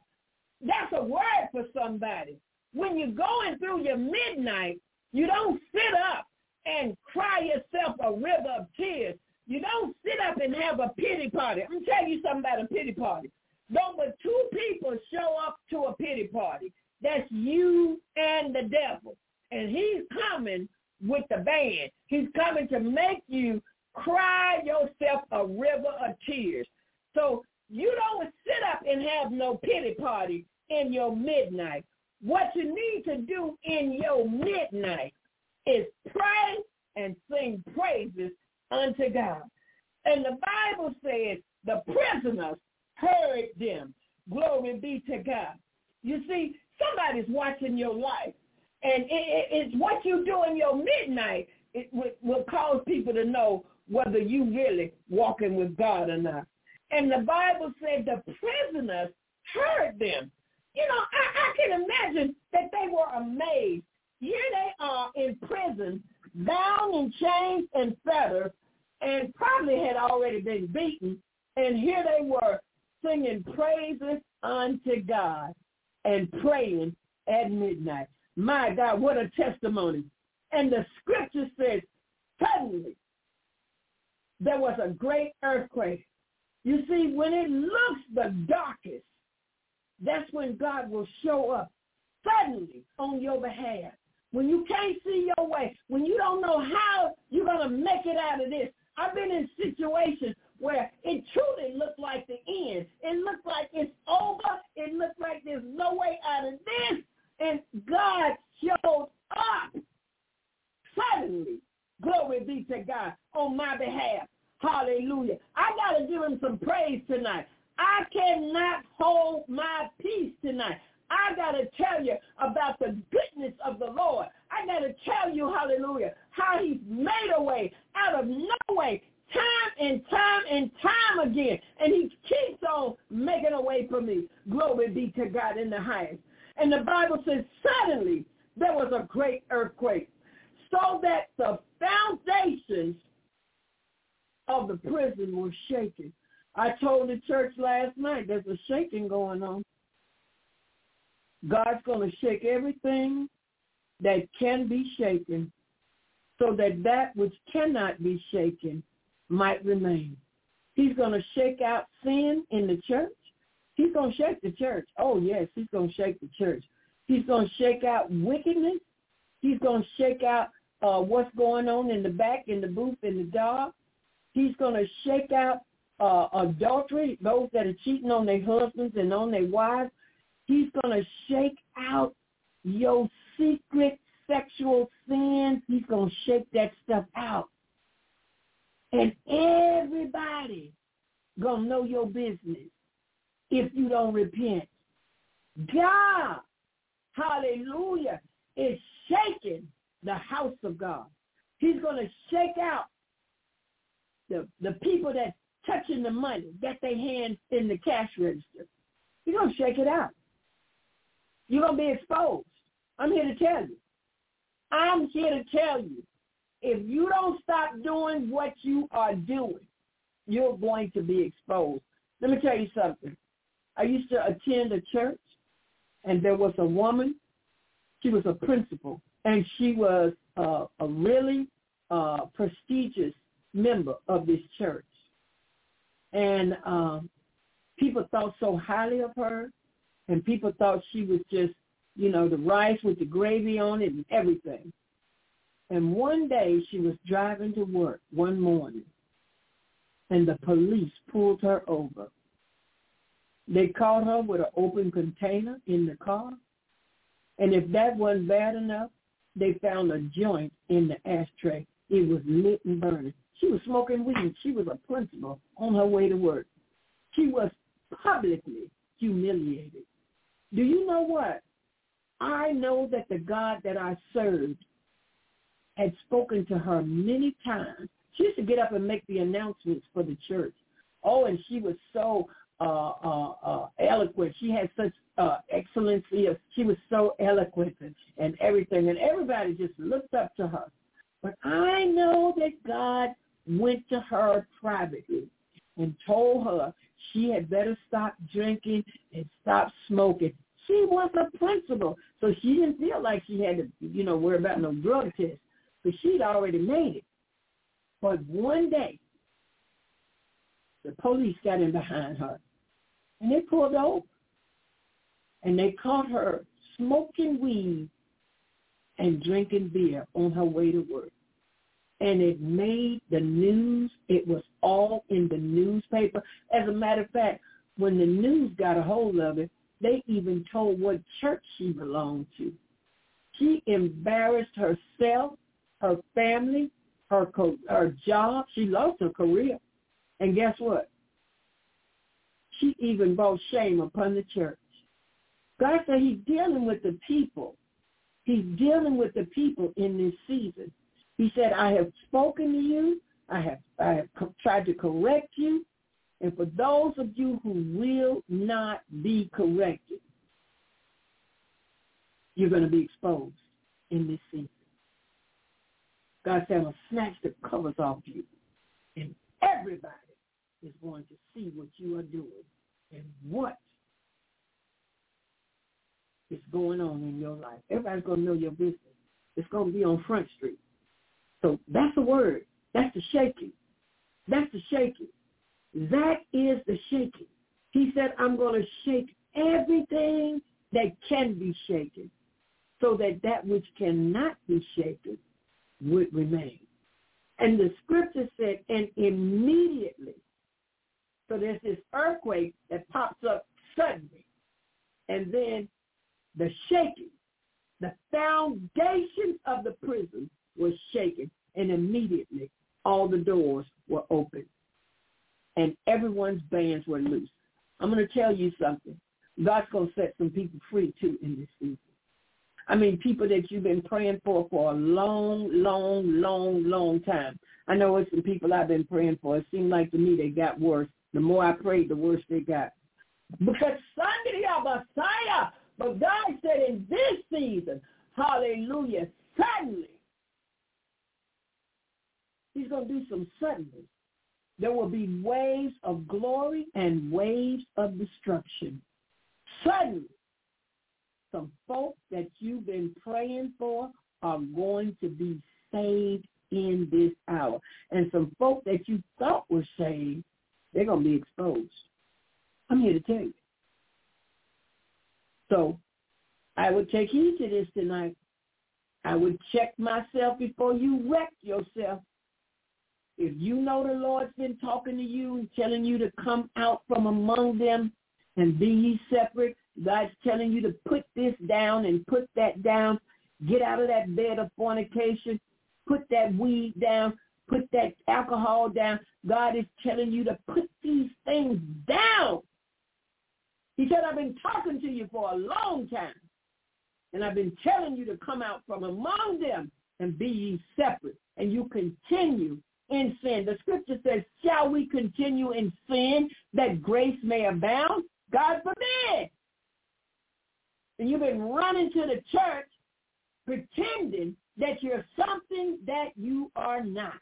That's a word for somebody. When you're going through your midnight, you don't sit up and cry yourself a river of tears. You don't sit up and have a pity party. I'm telling you something about a pity party. Don't but two people show up to a pity party. That's you and the devil. And he's coming with the band. He's coming to make you cry yourself a river of tears. So you don't sit up and have no pity party in your midnight. What you need to do in your midnight is pray and sing praises unto God. And the Bible says the prisoners heard them. Glory be to God. You see, somebody's watching your life. And it, it, it's what you do in your midnight it will, will cause people to know whether you really walking with God or not. And the Bible said the prisoners heard them. You know, I, I can imagine that they were amazed. Here they are in prison, bound in chains and fetters, and probably had already been beaten. And here they were singing praises unto God and praying at midnight. My God, what a testimony. And the scripture says, suddenly there was a great earthquake. You see, when it looks the darkest, that's when God will show up suddenly on your behalf. When you can't see your way, when you don't know how you're going to make it out of this. I've been in situations where it truly looked like the end. It looked like it's over. It looked like there's no way out of this. And God showed up suddenly. Glory be to God on my behalf. Hallelujah. I got to give him some praise tonight. I cannot hold my peace tonight. I got to tell you about the goodness of the Lord. I got to tell you, hallelujah, how he's made a way out of no way time and time and time again. And he keeps on making a way for me. Glory be to God in the highest. And the Bible says suddenly there was a great earthquake so that the foundations of the prison were shaken. I told the church last night there's a shaking going on. God's going to shake everything that can be shaken so that that which cannot be shaken might remain. He's going to shake out sin in the church. He's going to shake the church. Oh, yes, he's going to shake the church. He's going to shake out wickedness. He's going to shake out uh, what's going on in the back, in the booth, in the dark. He's going to shake out uh, adultery, those that are cheating on their husbands and on their wives. He's going to shake out your secret sexual sins. He's going to shake that stuff out. And everybody going to know your business if you don't repent. God, hallelujah, is shaking the house of God. He's going to shake out the, the people that touching the money, got their hands in the cash register. He's going to shake it out. You're going to be exposed. I'm here to tell you. I'm here to tell you. If you don't stop doing what you are doing, you're going to be exposed. Let me tell you something. I used to attend a church, and there was a woman. She was a principal, and she was uh, a really uh, prestigious member of this church. And um, people thought so highly of her. and people thought she was just, you know, the rice with the gravy on it and everything. And one day she was driving to work one morning, and the police pulled her over. They caught her with an open container in the car, and if that wasn't bad enough, they found a joint in the ashtray. It was lit and burning. She was smoking weed. She was a principal on her way to work. She was publicly humiliated. Do you know what? I know that the God that I served had spoken to her many times. She used to get up and make the announcements for the church. Oh, and she was so uh, uh, uh, eloquent. She had such uh, excellency. Of, she was so eloquent and, and everything, and everybody just looked up to her. But I know that God went to her privately and told her she had better stop drinking and stop smoking. She was a principal, so she didn't feel like she had to, you know, worry about no drug test, because she'd already made it. But one day, the police got in behind her, and they pulled over, and they caught her smoking weed and drinking beer on her way to work and it made the news. It was all in the newspaper. As a matter of fact, when the news got a hold of it, they even told what church she belonged to. She embarrassed herself, her family, her co- her job. She lost her career. And guess what? She even brought shame upon the church. God said he's dealing with the people. He's dealing with the people in this season. He said, I have spoken to you. I have, I have co- tried to correct you. And for those of you who will not be corrected, you're going to be exposed in this season. God said, I'm going to snatch the covers off you. And everybody is going to see what you are doing and what is going on in your life. Everybody's going to know your business. It's going to be on Front Street. So that's the word. That's the shaking. That's the shaking. That is the shaking. He said, I'm going to shake everything that can be shaken so that that which cannot be shaken would remain. And the scripture said, and immediately, so there's this earthquake that pops up suddenly, and then the shaking, the foundation of the prison was shaken, and immediately all the doors were open, and everyone's bands were loose. I'm going to tell you something. God's going to set some people free, too, in this season. I mean, people that you've been praying for for a long, long, long, long time. I know it's some people I've been praying for. It seemed like to me they got worse. The more I prayed, the worse they got. Because Sunday, Messiah, but God said in this season, hallelujah, suddenly He's going to do some suddenly. There will be waves of glory and waves of destruction. Suddenly, some folks that you've been praying for are going to be saved in this hour. And some folk that you thought were saved, they're going to be exposed. I'm here to tell you. So I would take heed to this tonight. I would check myself before you wreck yourself. If you know the Lord's been talking to you and telling you to come out from among them and be ye separate, God's telling you to put this down and put that down. Get out of that bed of fornication. Put that weed down. Put that alcohol down. God is telling you to put these things down. He said, I've been talking to you for a long time. And I've been telling you to come out from among them and be ye separate. And you continue in sin. The scripture says, shall we continue in sin that grace may abound? God forbid. And you've been running to the church pretending that you're something that you are not.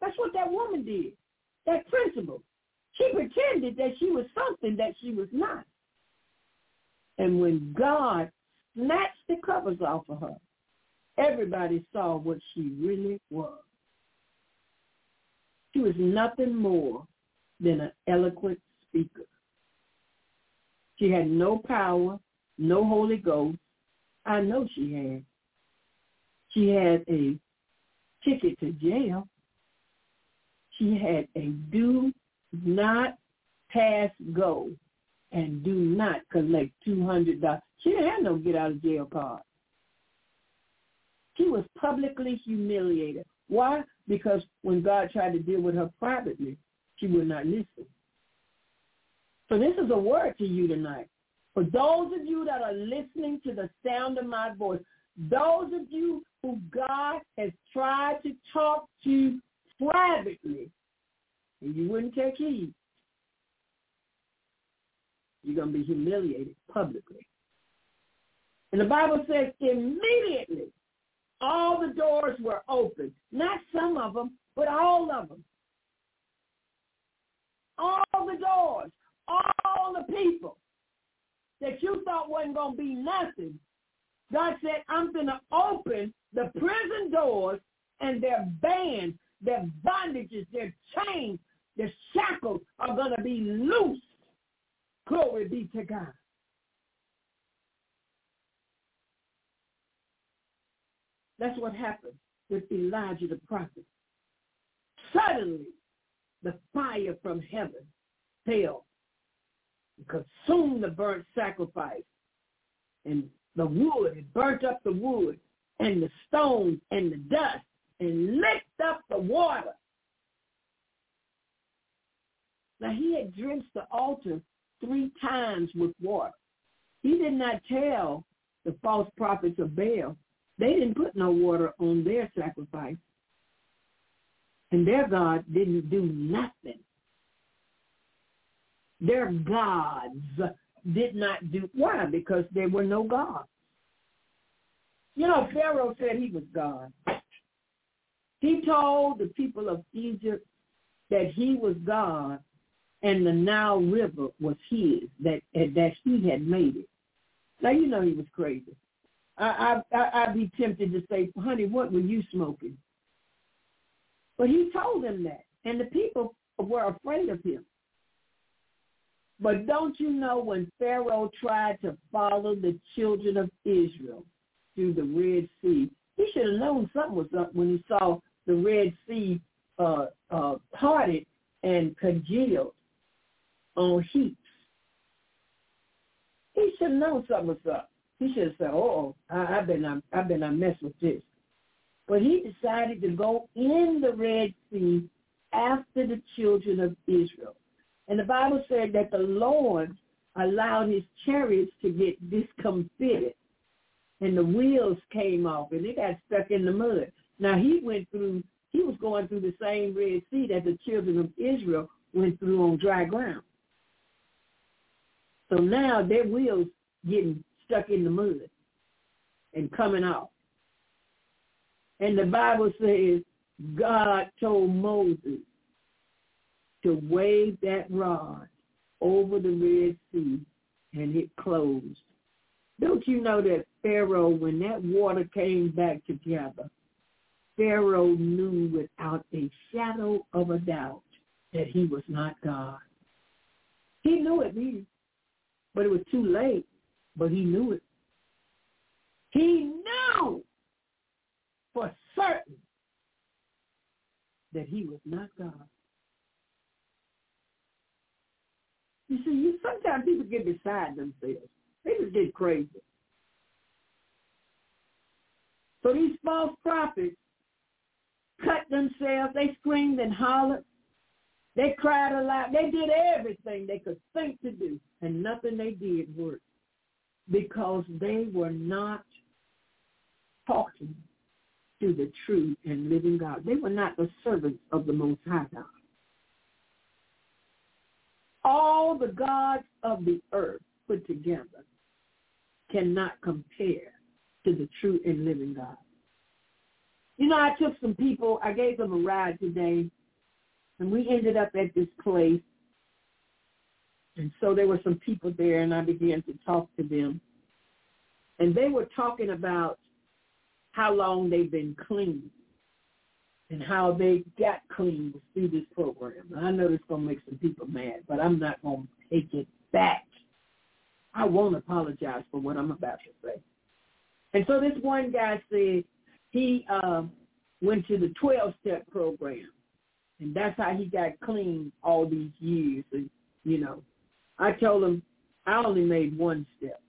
That's what that woman did, that principal. She pretended that she was something that she was not. And when God snatched the covers off of her, everybody saw what she really was. She was nothing more than an eloquent speaker. She had no power, no Holy Ghost. I know she had. She had a ticket to jail. She had a do not pass go and do not collect $200. She didn't have no get out of jail card. She was publicly humiliated. Why? Because when God tried to deal with her privately, she would not listen. So this is a word to you tonight. For those of you that are listening to the sound of my voice, those of you who God has tried to talk to privately, and you wouldn't take heed, you're going to be humiliated publicly. And the Bible says immediately all the doors were open. Not some of them, but all of them. All the doors, all the people that you thought wasn't going to be nothing. God said, I'm going to open the prison doors and their bands, their bondages, their chains, their shackles are going to be loosed. Glory be to God. That's what happened with Elijah the prophet. Suddenly, the fire from heaven fell and consumed the burnt sacrifice. And the wood, it burnt up the wood and the stones and the dust and licked up the water. Now he had drenched the altar three times with water. He did not tell the false prophets of Baal they didn't put no water on their sacrifice. And their God didn't do nothing. Their gods did not do, why? Because there were no gods. You know, Pharaoh said he was God. He told the people of Egypt that he was God and the Nile River was his, that, that he had made it. Now, you know he was crazy. I, I, I'd be tempted to say, honey, what were you smoking? But he told them that, and the people were afraid of him. But don't you know when Pharaoh tried to follow the children of Israel through the Red Sea, he should have known something was up when he saw the Red Sea uh, uh, parted and congealed on heaps. He should have known something was up. He should have said, "Oh, I've been I, I've been um, I mess with this," but he decided to go in the Red Sea after the children of Israel, and the Bible said that the Lord allowed his chariots to get discomfited, and the wheels came off, and they got stuck in the mud. Now he went through. He was going through the same Red Sea that the children of Israel went through on dry ground. So now their wheels getting stuck in the mud and coming out. And the Bible says God told Moses to wave that rod over the Red Sea and it closed. Don't you know that Pharaoh, when that water came back together, Pharaoh knew without a shadow of a doubt that he was not God. He knew it, but it was too late but he knew it. He knew for certain that he was not God. You see, you sometimes people get beside themselves. They just get crazy. So these false prophets cut themselves. They screamed and hollered. They cried aloud. They did everything they could think to do, and nothing they did worked because they were not talking to the true and living God. They were not the servants of the Most High God. All the gods of the earth put together cannot compare to the true and living God. You know, I took some people, I gave them a ride today, and we ended up at this place and so there were some people there, and I began to talk to them. And they were talking about how long they've been clean and how they got clean through this program. I know this is going to make some people mad, but I'm not going to take it back. I won't apologize for what I'm about to say. And so this one guy said he uh, went to the 12-step program, and that's how he got clean all these years. And, you know, I told him I only made one step.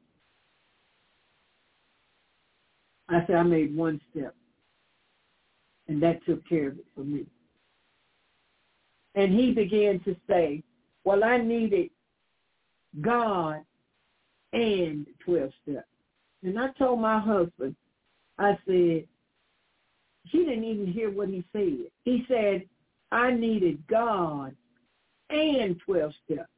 I said I made one step, and that took care of it for me. And he began to say, well, I needed God and 12 steps. And I told my husband, I said, he didn't even hear what he said. He said, I needed God and 12 steps.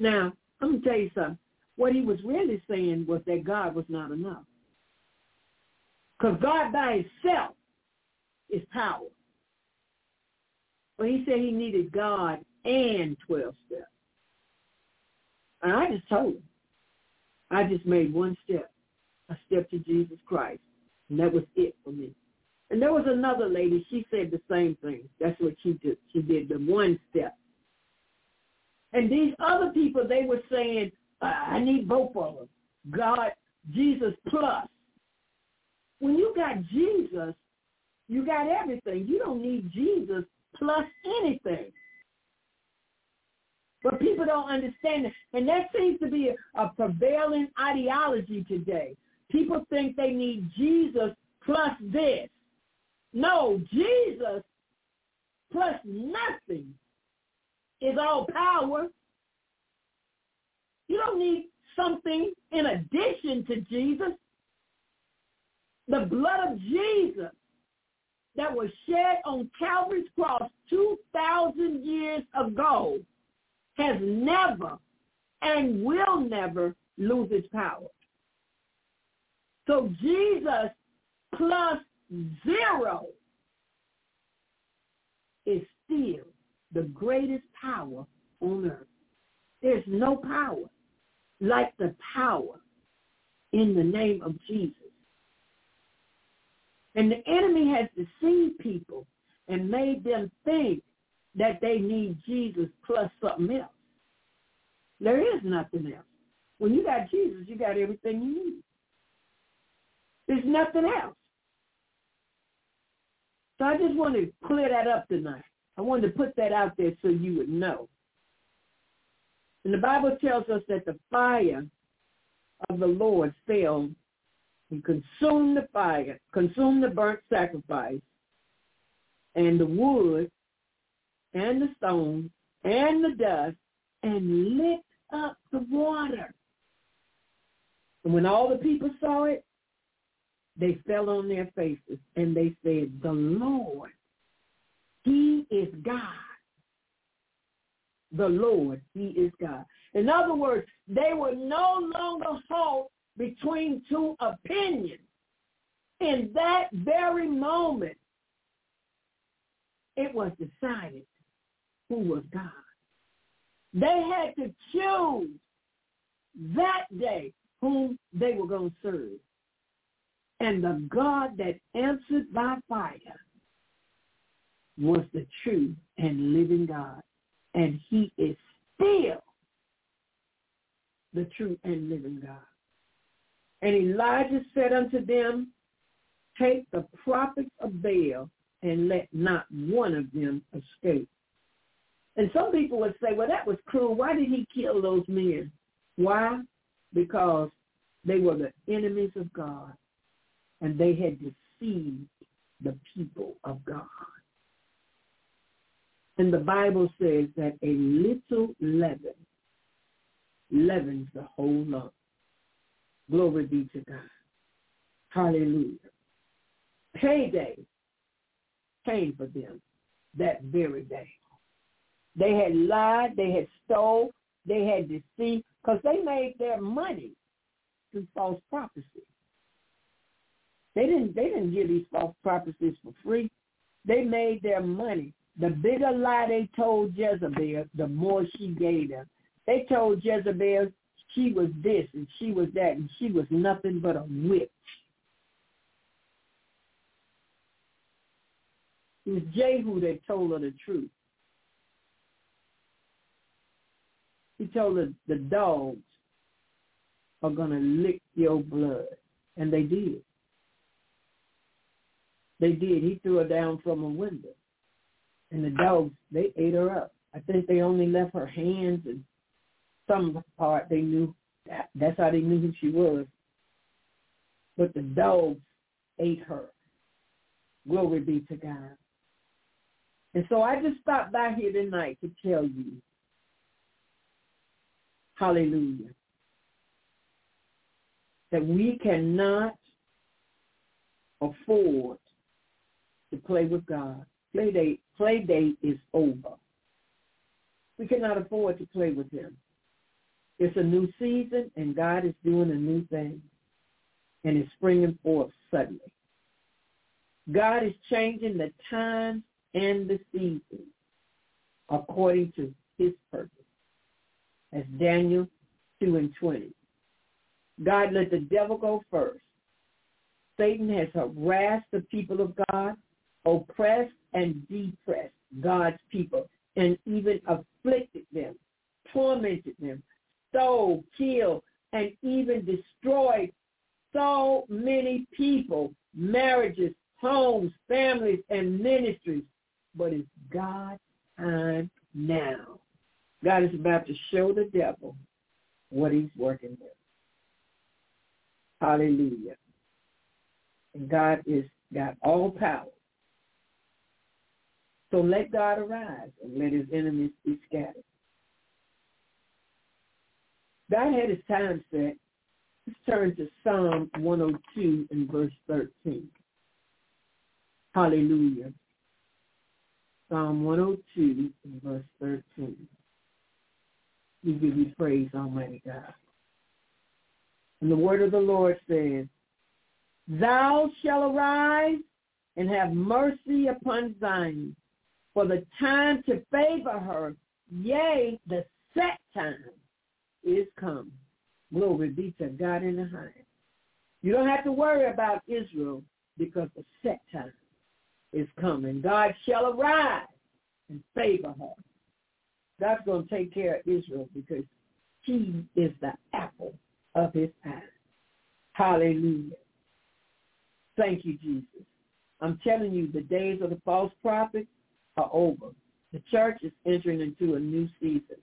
Now, I'm going to tell you something. What he was really saying was that God was not enough. Because God by himself is power. But he said he needed God and 12 steps. And I just told him. I just made one step, a step to Jesus Christ. And that was it for me. And there was another lady, she said the same thing. That's what she did. She did the one step. And these other people, they were saying, I need both of them. God, Jesus plus. When you got Jesus, you got everything. You don't need Jesus plus anything. But people don't understand it. And that seems to be a, a prevailing ideology today. People think they need Jesus plus this. No, Jesus plus nothing is all power. You don't need something in addition to Jesus. The blood of Jesus that was shed on Calvary's cross 2,000 years ago has never and will never lose its power. So Jesus plus zero is still the greatest power on earth. There's no power like the power in the name of Jesus. And the enemy has deceived people and made them think that they need Jesus plus something else. There is nothing else. When you got Jesus, you got everything you need. There's nothing else. So I just want to clear that up tonight. I wanted to put that out there so you would know. And the Bible tells us that the fire of the Lord fell and consumed the fire, consumed the burnt sacrifice, and the wood, and the stone, and the dust, and lit up the water. And when all the people saw it, they fell on their faces and they said, the Lord, he is God. The Lord, he is God. In other words, they were no longer halt between two opinions. In that very moment, it was decided who was God. They had to choose that day whom they were going to serve. And the God that answered by fire was the true and living God. And he is still the true and living God. And Elijah said unto them, Take the prophets of Baal and let not one of them escape. And some people would say, well, that was cruel. Why did he kill those men? Why? Because they were the enemies of God and they had deceived the people of God. And the Bible says that a little leaven leavens the whole lump. Glory be to God. Hallelujah. Payday came for them that very day. They had lied, they had stole, they had deceived, because they made their money through false prophecy. They didn't they didn't give these false prophecies for free. They made their money. The bigger lie they told Jezebel, the more she gave them. They told Jezebel she was this and she was that and she was nothing but a witch. It was Jehu that told her the truth. He told her the dogs are going to lick your blood. And they did. They did. He threw her down from a window. And the dogs, they ate her up. I think they only left her hands and some part they knew. That, that's how they knew who she was. But the dogs ate her. Glory be to God. And so I just stopped by here tonight to tell you, hallelujah, that we cannot afford to play with God. Play date, play date is over. We cannot afford to play with him. It's a new season and God is doing a new thing and it's springing forth suddenly. God is changing the times and the seasons according to his purpose. As Daniel 2 and 20. God let the devil go first. Satan has harassed the people of God, oppressed and depressed God's people, and even afflicted them, tormented them, stole, killed, and even destroyed so many people, marriages, homes, families, and ministries. But it's God's time now. God is about to show the devil what he's working with. Hallelujah. And God is got all power. So let God arise and let his enemies be scattered. God had his time set. Let's turn to Psalm 102 and verse 13. Hallelujah. Psalm 102 and verse 13. We give you praise, Almighty God. And the word of the Lord says, Thou shalt arise and have mercy upon Zion, for the time to favor her, yea, the set time is come. Glory be to God in the highest. You don't have to worry about Israel because the set time is coming. God shall arise and favor her. God's going to take care of Israel because he is the apple of his eye. Hallelujah. Thank you, Jesus. I'm telling you, the days of the false prophets are over. The church is entering into a new season.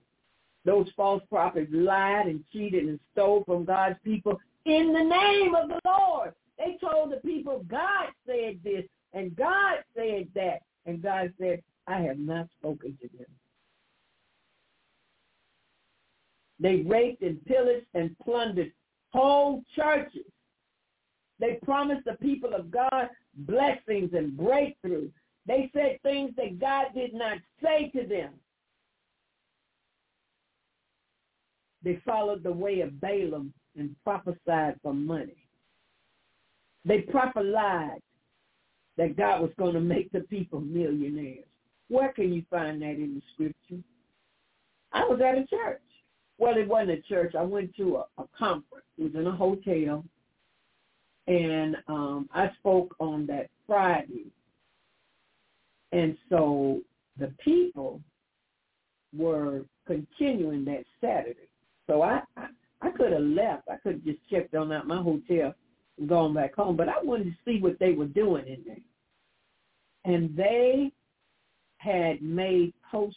Those false prophets lied and cheated and stole from God's people in the name of the Lord. They told the people, God said this and God said that. And God said, I have not spoken to them. They raped and pillaged and plundered whole churches. They promised the people of God blessings and breakthrough. They said things that God did not say to them. They followed the way of Balaam and prophesied for money. They prophesied that God was going to make the people millionaires. Where can you find that in the scripture? I was at a church. Well, it wasn't a church. I went to a, a conference. It was in a hotel. And um, I spoke on that Friday. And so the people were continuing that Saturday. So I, I, I could have left. I could have just checked on out my hotel and gone back home. But I wanted to see what they were doing in there. And they had made posters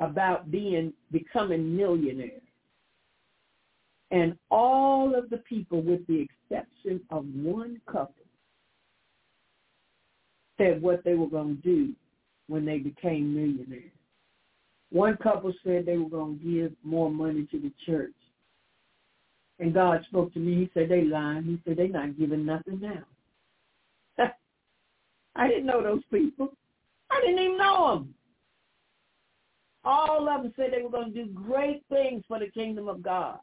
about being becoming millionaires. And all of the people, with the exception of one couple, said what they were going to do when they became millionaires. One couple said they were going to give more money to the church. And God spoke to me. He said, they lying. He said, they're not giving nothing now. I didn't know those people. I didn't even know them. All of them said they were going to do great things for the kingdom of God.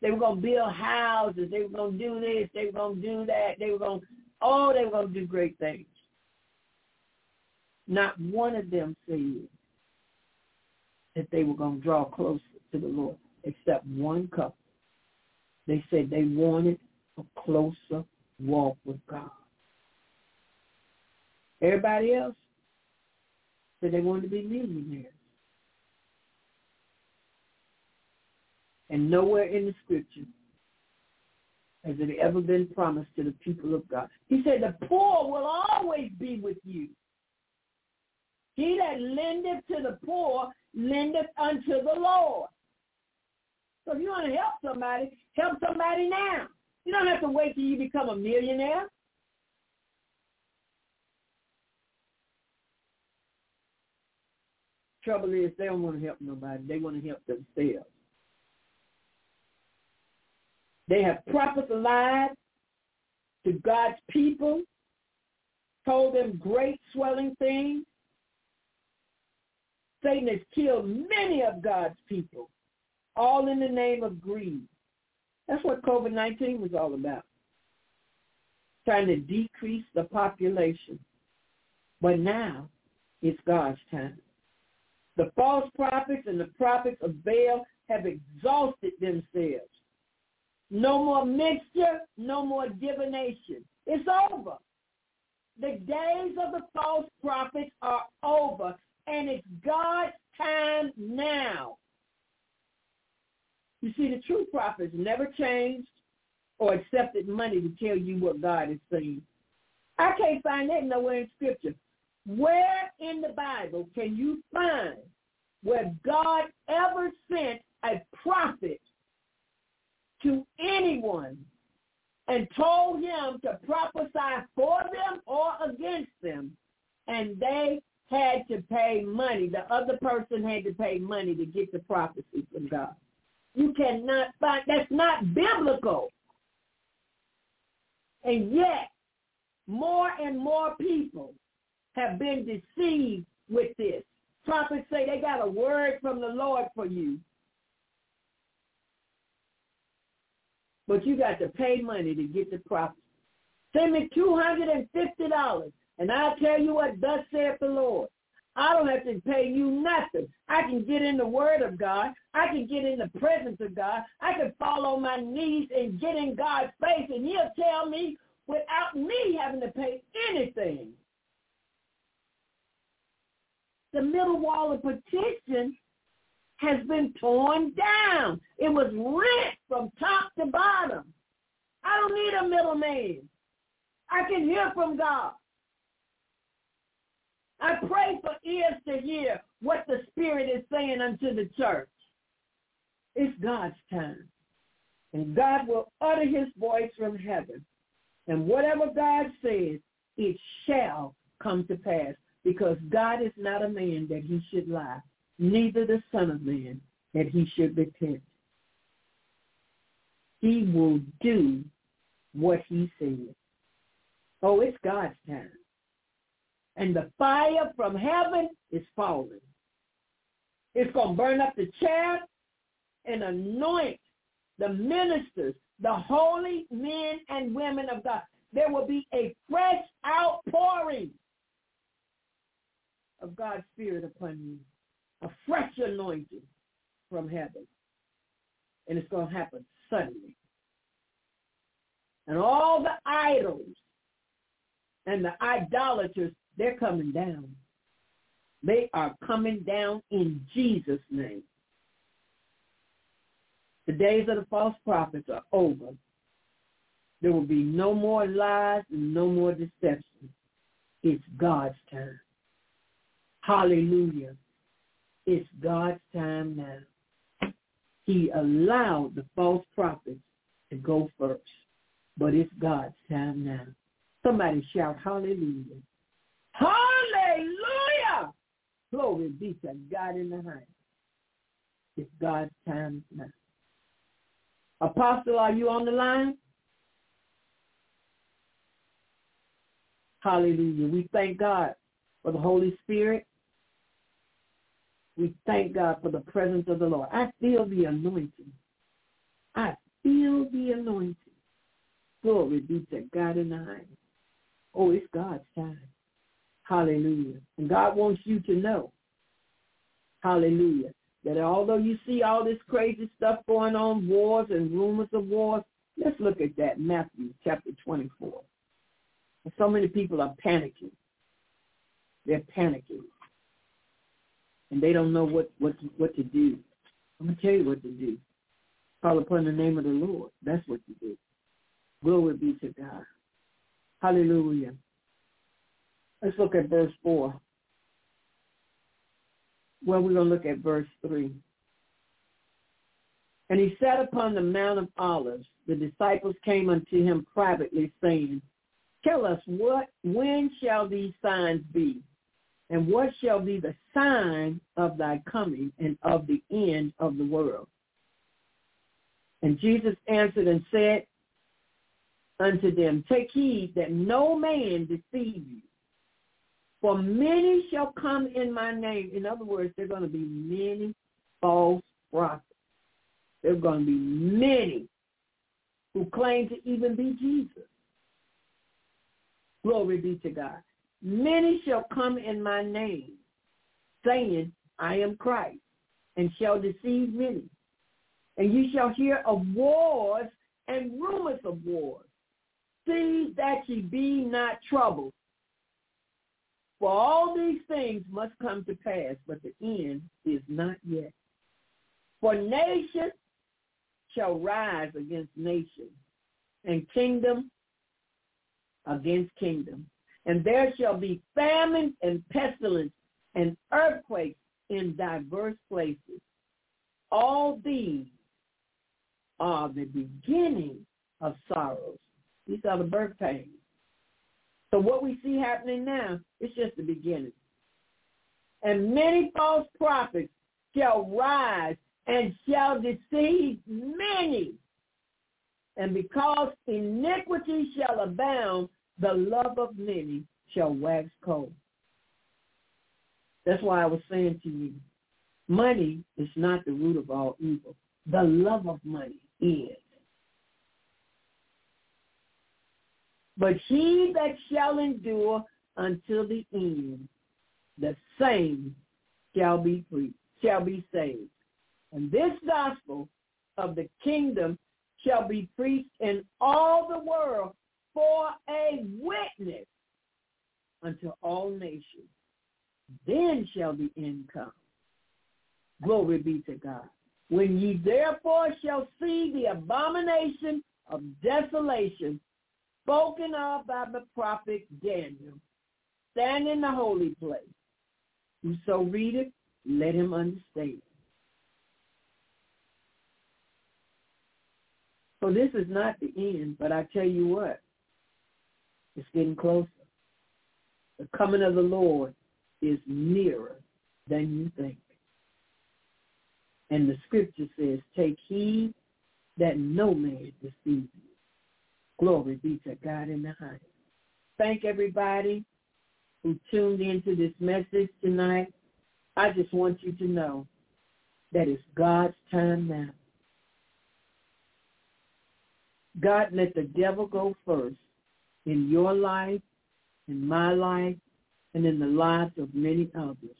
They were going to build houses. They were going to do this. They were going to do that. They were going to, oh, they were going to do great things. Not one of them said that they were going to draw closer to the Lord, except one couple. They said they wanted a closer walk with God. Everybody else said they wanted to be millionaires. And nowhere in the scripture has it ever been promised to the people of God. He said, the poor will always be with you. He that lendeth to the poor lendeth unto the Lord. So if you want to help somebody, help somebody now. You don't have to wait till you become a millionaire. Trouble is they don't want to help nobody. They want to help themselves. They have prophesied to God's people, told them great swelling things. Satan has killed many of God's people, all in the name of greed. That's what COVID-19 was all about, trying to decrease the population. But now it's God's time. The false prophets and the prophets of Baal have exhausted themselves. No more mixture, no more divination. It's over. The days of the false prophets are over, and it's God's time now. You see, the true prophets never changed or accepted money to tell you what God is saying. I can't find that nowhere in Scripture. Where in the Bible can you find where God ever sent a prophet to anyone and told him to prophesy for them or against them, and they had to pay money. The other person had to pay money to get the prophecy from God. You cannot find, that's not biblical. And yet, more and more people have been deceived with this. Prophets say they got a word from the Lord for you. But you got to pay money to get the prophecy. Send me $250 and I'll tell you what thus saith the Lord. I don't have to pay you nothing. I can get in the word of God. I can get in the presence of God. I can fall on my knees and get in God's face and he'll tell me without me having to pay anything. The middle wall of petition has been torn down. It was ripped from top to bottom. I don't need a middleman. I can hear from God. I pray for ears to hear what the Spirit is saying unto the church. It's God's time. And God will utter his voice from heaven. And whatever God says, it shall come to pass. Because God is not a man that he should lie, neither the Son of Man that he should repent. He will do what he says. Oh, it's God's time and the fire from heaven is falling. It's going to burn up the chair and anoint the ministers, the holy men and women of God. There will be a fresh outpouring of God's Spirit upon you, a fresh anointing from heaven. And it's going to happen suddenly. And all the idols and the idolaters they're coming down. They are coming down in Jesus' name. The days of the false prophets are over. There will be no more lies and no more deception. It's God's time. Hallelujah. It's God's time now. He allowed the false prophets to go first, but it's God's time now. Somebody shout hallelujah. Hallelujah. Glory be to God in the highest. It's God's time now. Apostle, are you on the line? Hallelujah. We thank God for the Holy Spirit. We thank God for the presence of the Lord. I feel the anointing. I feel the anointing. Glory be to God in the highest. Oh, it's God's time. Hallelujah. And God wants you to know, hallelujah, that although you see all this crazy stuff going on, wars and rumors of wars, let's look at that, Matthew chapter 24. And so many people are panicking. They're panicking. And they don't know what, what, to, what to do. I'm to tell you what to do. Call upon the name of the Lord. That's what you do. Glory be to God. Hallelujah. Let's look at verse 4. Well, we're to look at verse 3. And he sat upon the Mount of Olives. The disciples came unto him privately, saying, Tell us, what, when shall these signs be? And what shall be the sign of thy coming and of the end of the world? And Jesus answered and said unto them, Take heed that no man deceive you. For many shall come in my name. In other words, there are going to be many false prophets. There are going to be many who claim to even be Jesus. Glory be to God. Many shall come in my name, saying, I am Christ, and shall deceive many. And you shall hear of wars and rumors of wars. See that ye be not troubled. For all these things must come to pass, but the end is not yet. For nation shall rise against nation, and kingdom against kingdom. And there shall be famine and pestilence and earthquakes in diverse places. All these are the beginning of sorrows. These are the birth pains. So what we see happening now is just the beginning. And many false prophets shall rise and shall deceive many. And because iniquity shall abound, the love of many shall wax cold. That's why I was saying to you, money is not the root of all evil. The love of money is. But he that shall endure until the end, the same shall be free, shall be saved. And this gospel of the kingdom shall be preached in all the world for a witness unto all nations. Then shall the end come. Glory be to God. When ye therefore shall see the abomination of desolation spoken of by the prophet Daniel, stand in the holy place. Whoso readeth, let him understand. So this is not the end, but I tell you what, it's getting closer. The coming of the Lord is nearer than you think. And the scripture says, take heed that no man deceive you. Glory be to God in the highest. Thank everybody who tuned into this message tonight. I just want you to know that it's God's time now. God let the devil go first in your life, in my life, and in the lives of many others.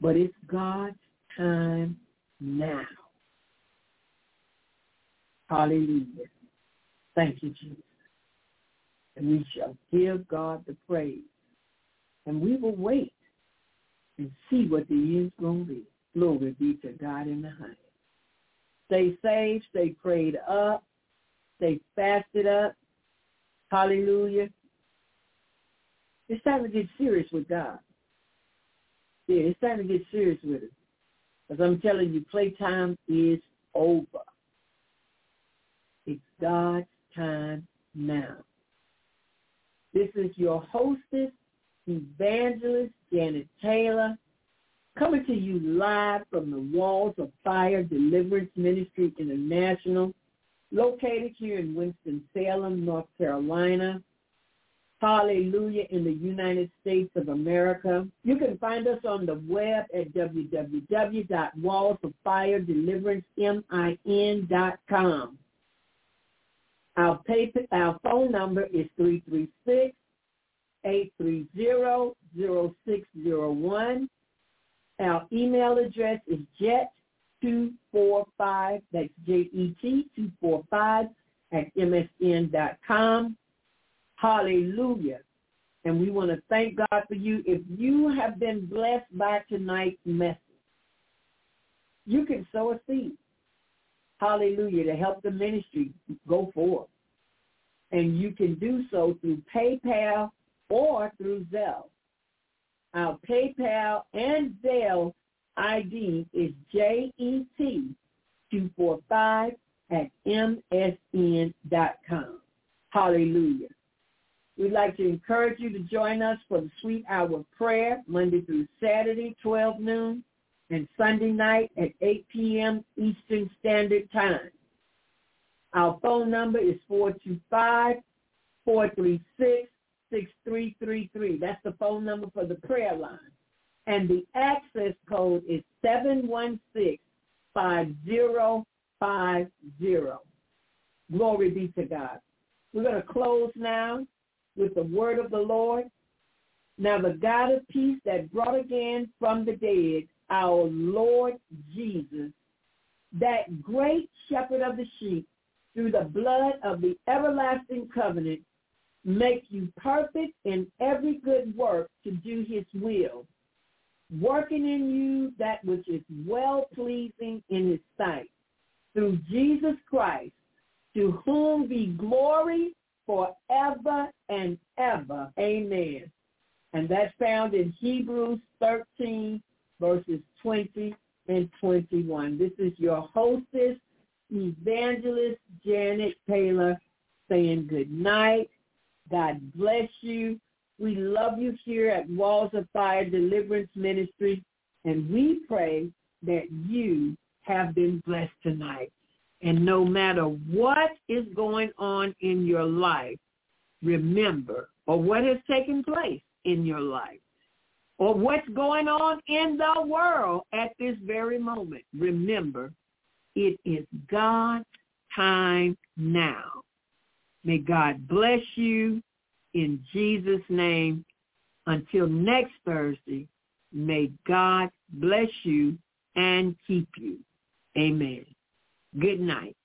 But it's God's time now. Hallelujah. Thank you, Jesus. And we shall give God the praise. And we will wait and see what the end's going to be. Glory be to God in the highest. Stay safe, stay prayed up, stay fasted up, Hallelujah. It's time to get serious with God. Yeah, it's time to get serious with it. Because I'm telling you, playtime is over. It's God's time now. This is your hostess, evangelist Janet Taylor, coming to you live from the Walls of Fire Deliverance Ministry International located here in Winston-Salem, North Carolina. Hallelujah in the United States of America. You can find us on the web at www.wallsoffiredeliverancemin.com. Our, pay, our phone number is 336-830-0601. Our email address is jet 245, that's J-E-T, 245 at msn.com. Hallelujah. And we want to thank God for you. If you have been blessed by tonight's message, you can sow a seed. hallelujah, to help the ministry go forward. And you can do so through PayPal or through Zelle. Our PayPal and Zelle ID is JET245 at msn.com. Hallelujah. We'd like to encourage you to join us for the Sweet Hour of Prayer, Monday through Saturday, 12 noon, and Sunday night at 8 p.m. Eastern Standard Time. Our phone number is 425-436-6333. That's the phone number for the prayer line. And the access code is 716-5050. Glory be to God. We're going to close now with the word of the Lord. Now the God of peace that brought again from the dead our Lord Jesus, that great shepherd of the sheep, through the blood of the everlasting covenant, make you perfect in every good work to do his will, working in you that which is well-pleasing in his sight, through Jesus Christ, to whom be glory forever and ever. Amen. And that's found in Hebrews 13, verses 20 and 21. This is your hostess, Evangelist Janet Taylor, saying good night. God bless you. We love you here at Walls of Fire Deliverance Ministry, and we pray that you have been blessed tonight. And no matter what is going on in your life, remember, or what has taken place in your life, or what's going on in the world at this very moment, remember, it is God's time now. May God bless you in Jesus' name. Until next Thursday, may God bless you and keep you. Amen. Good night.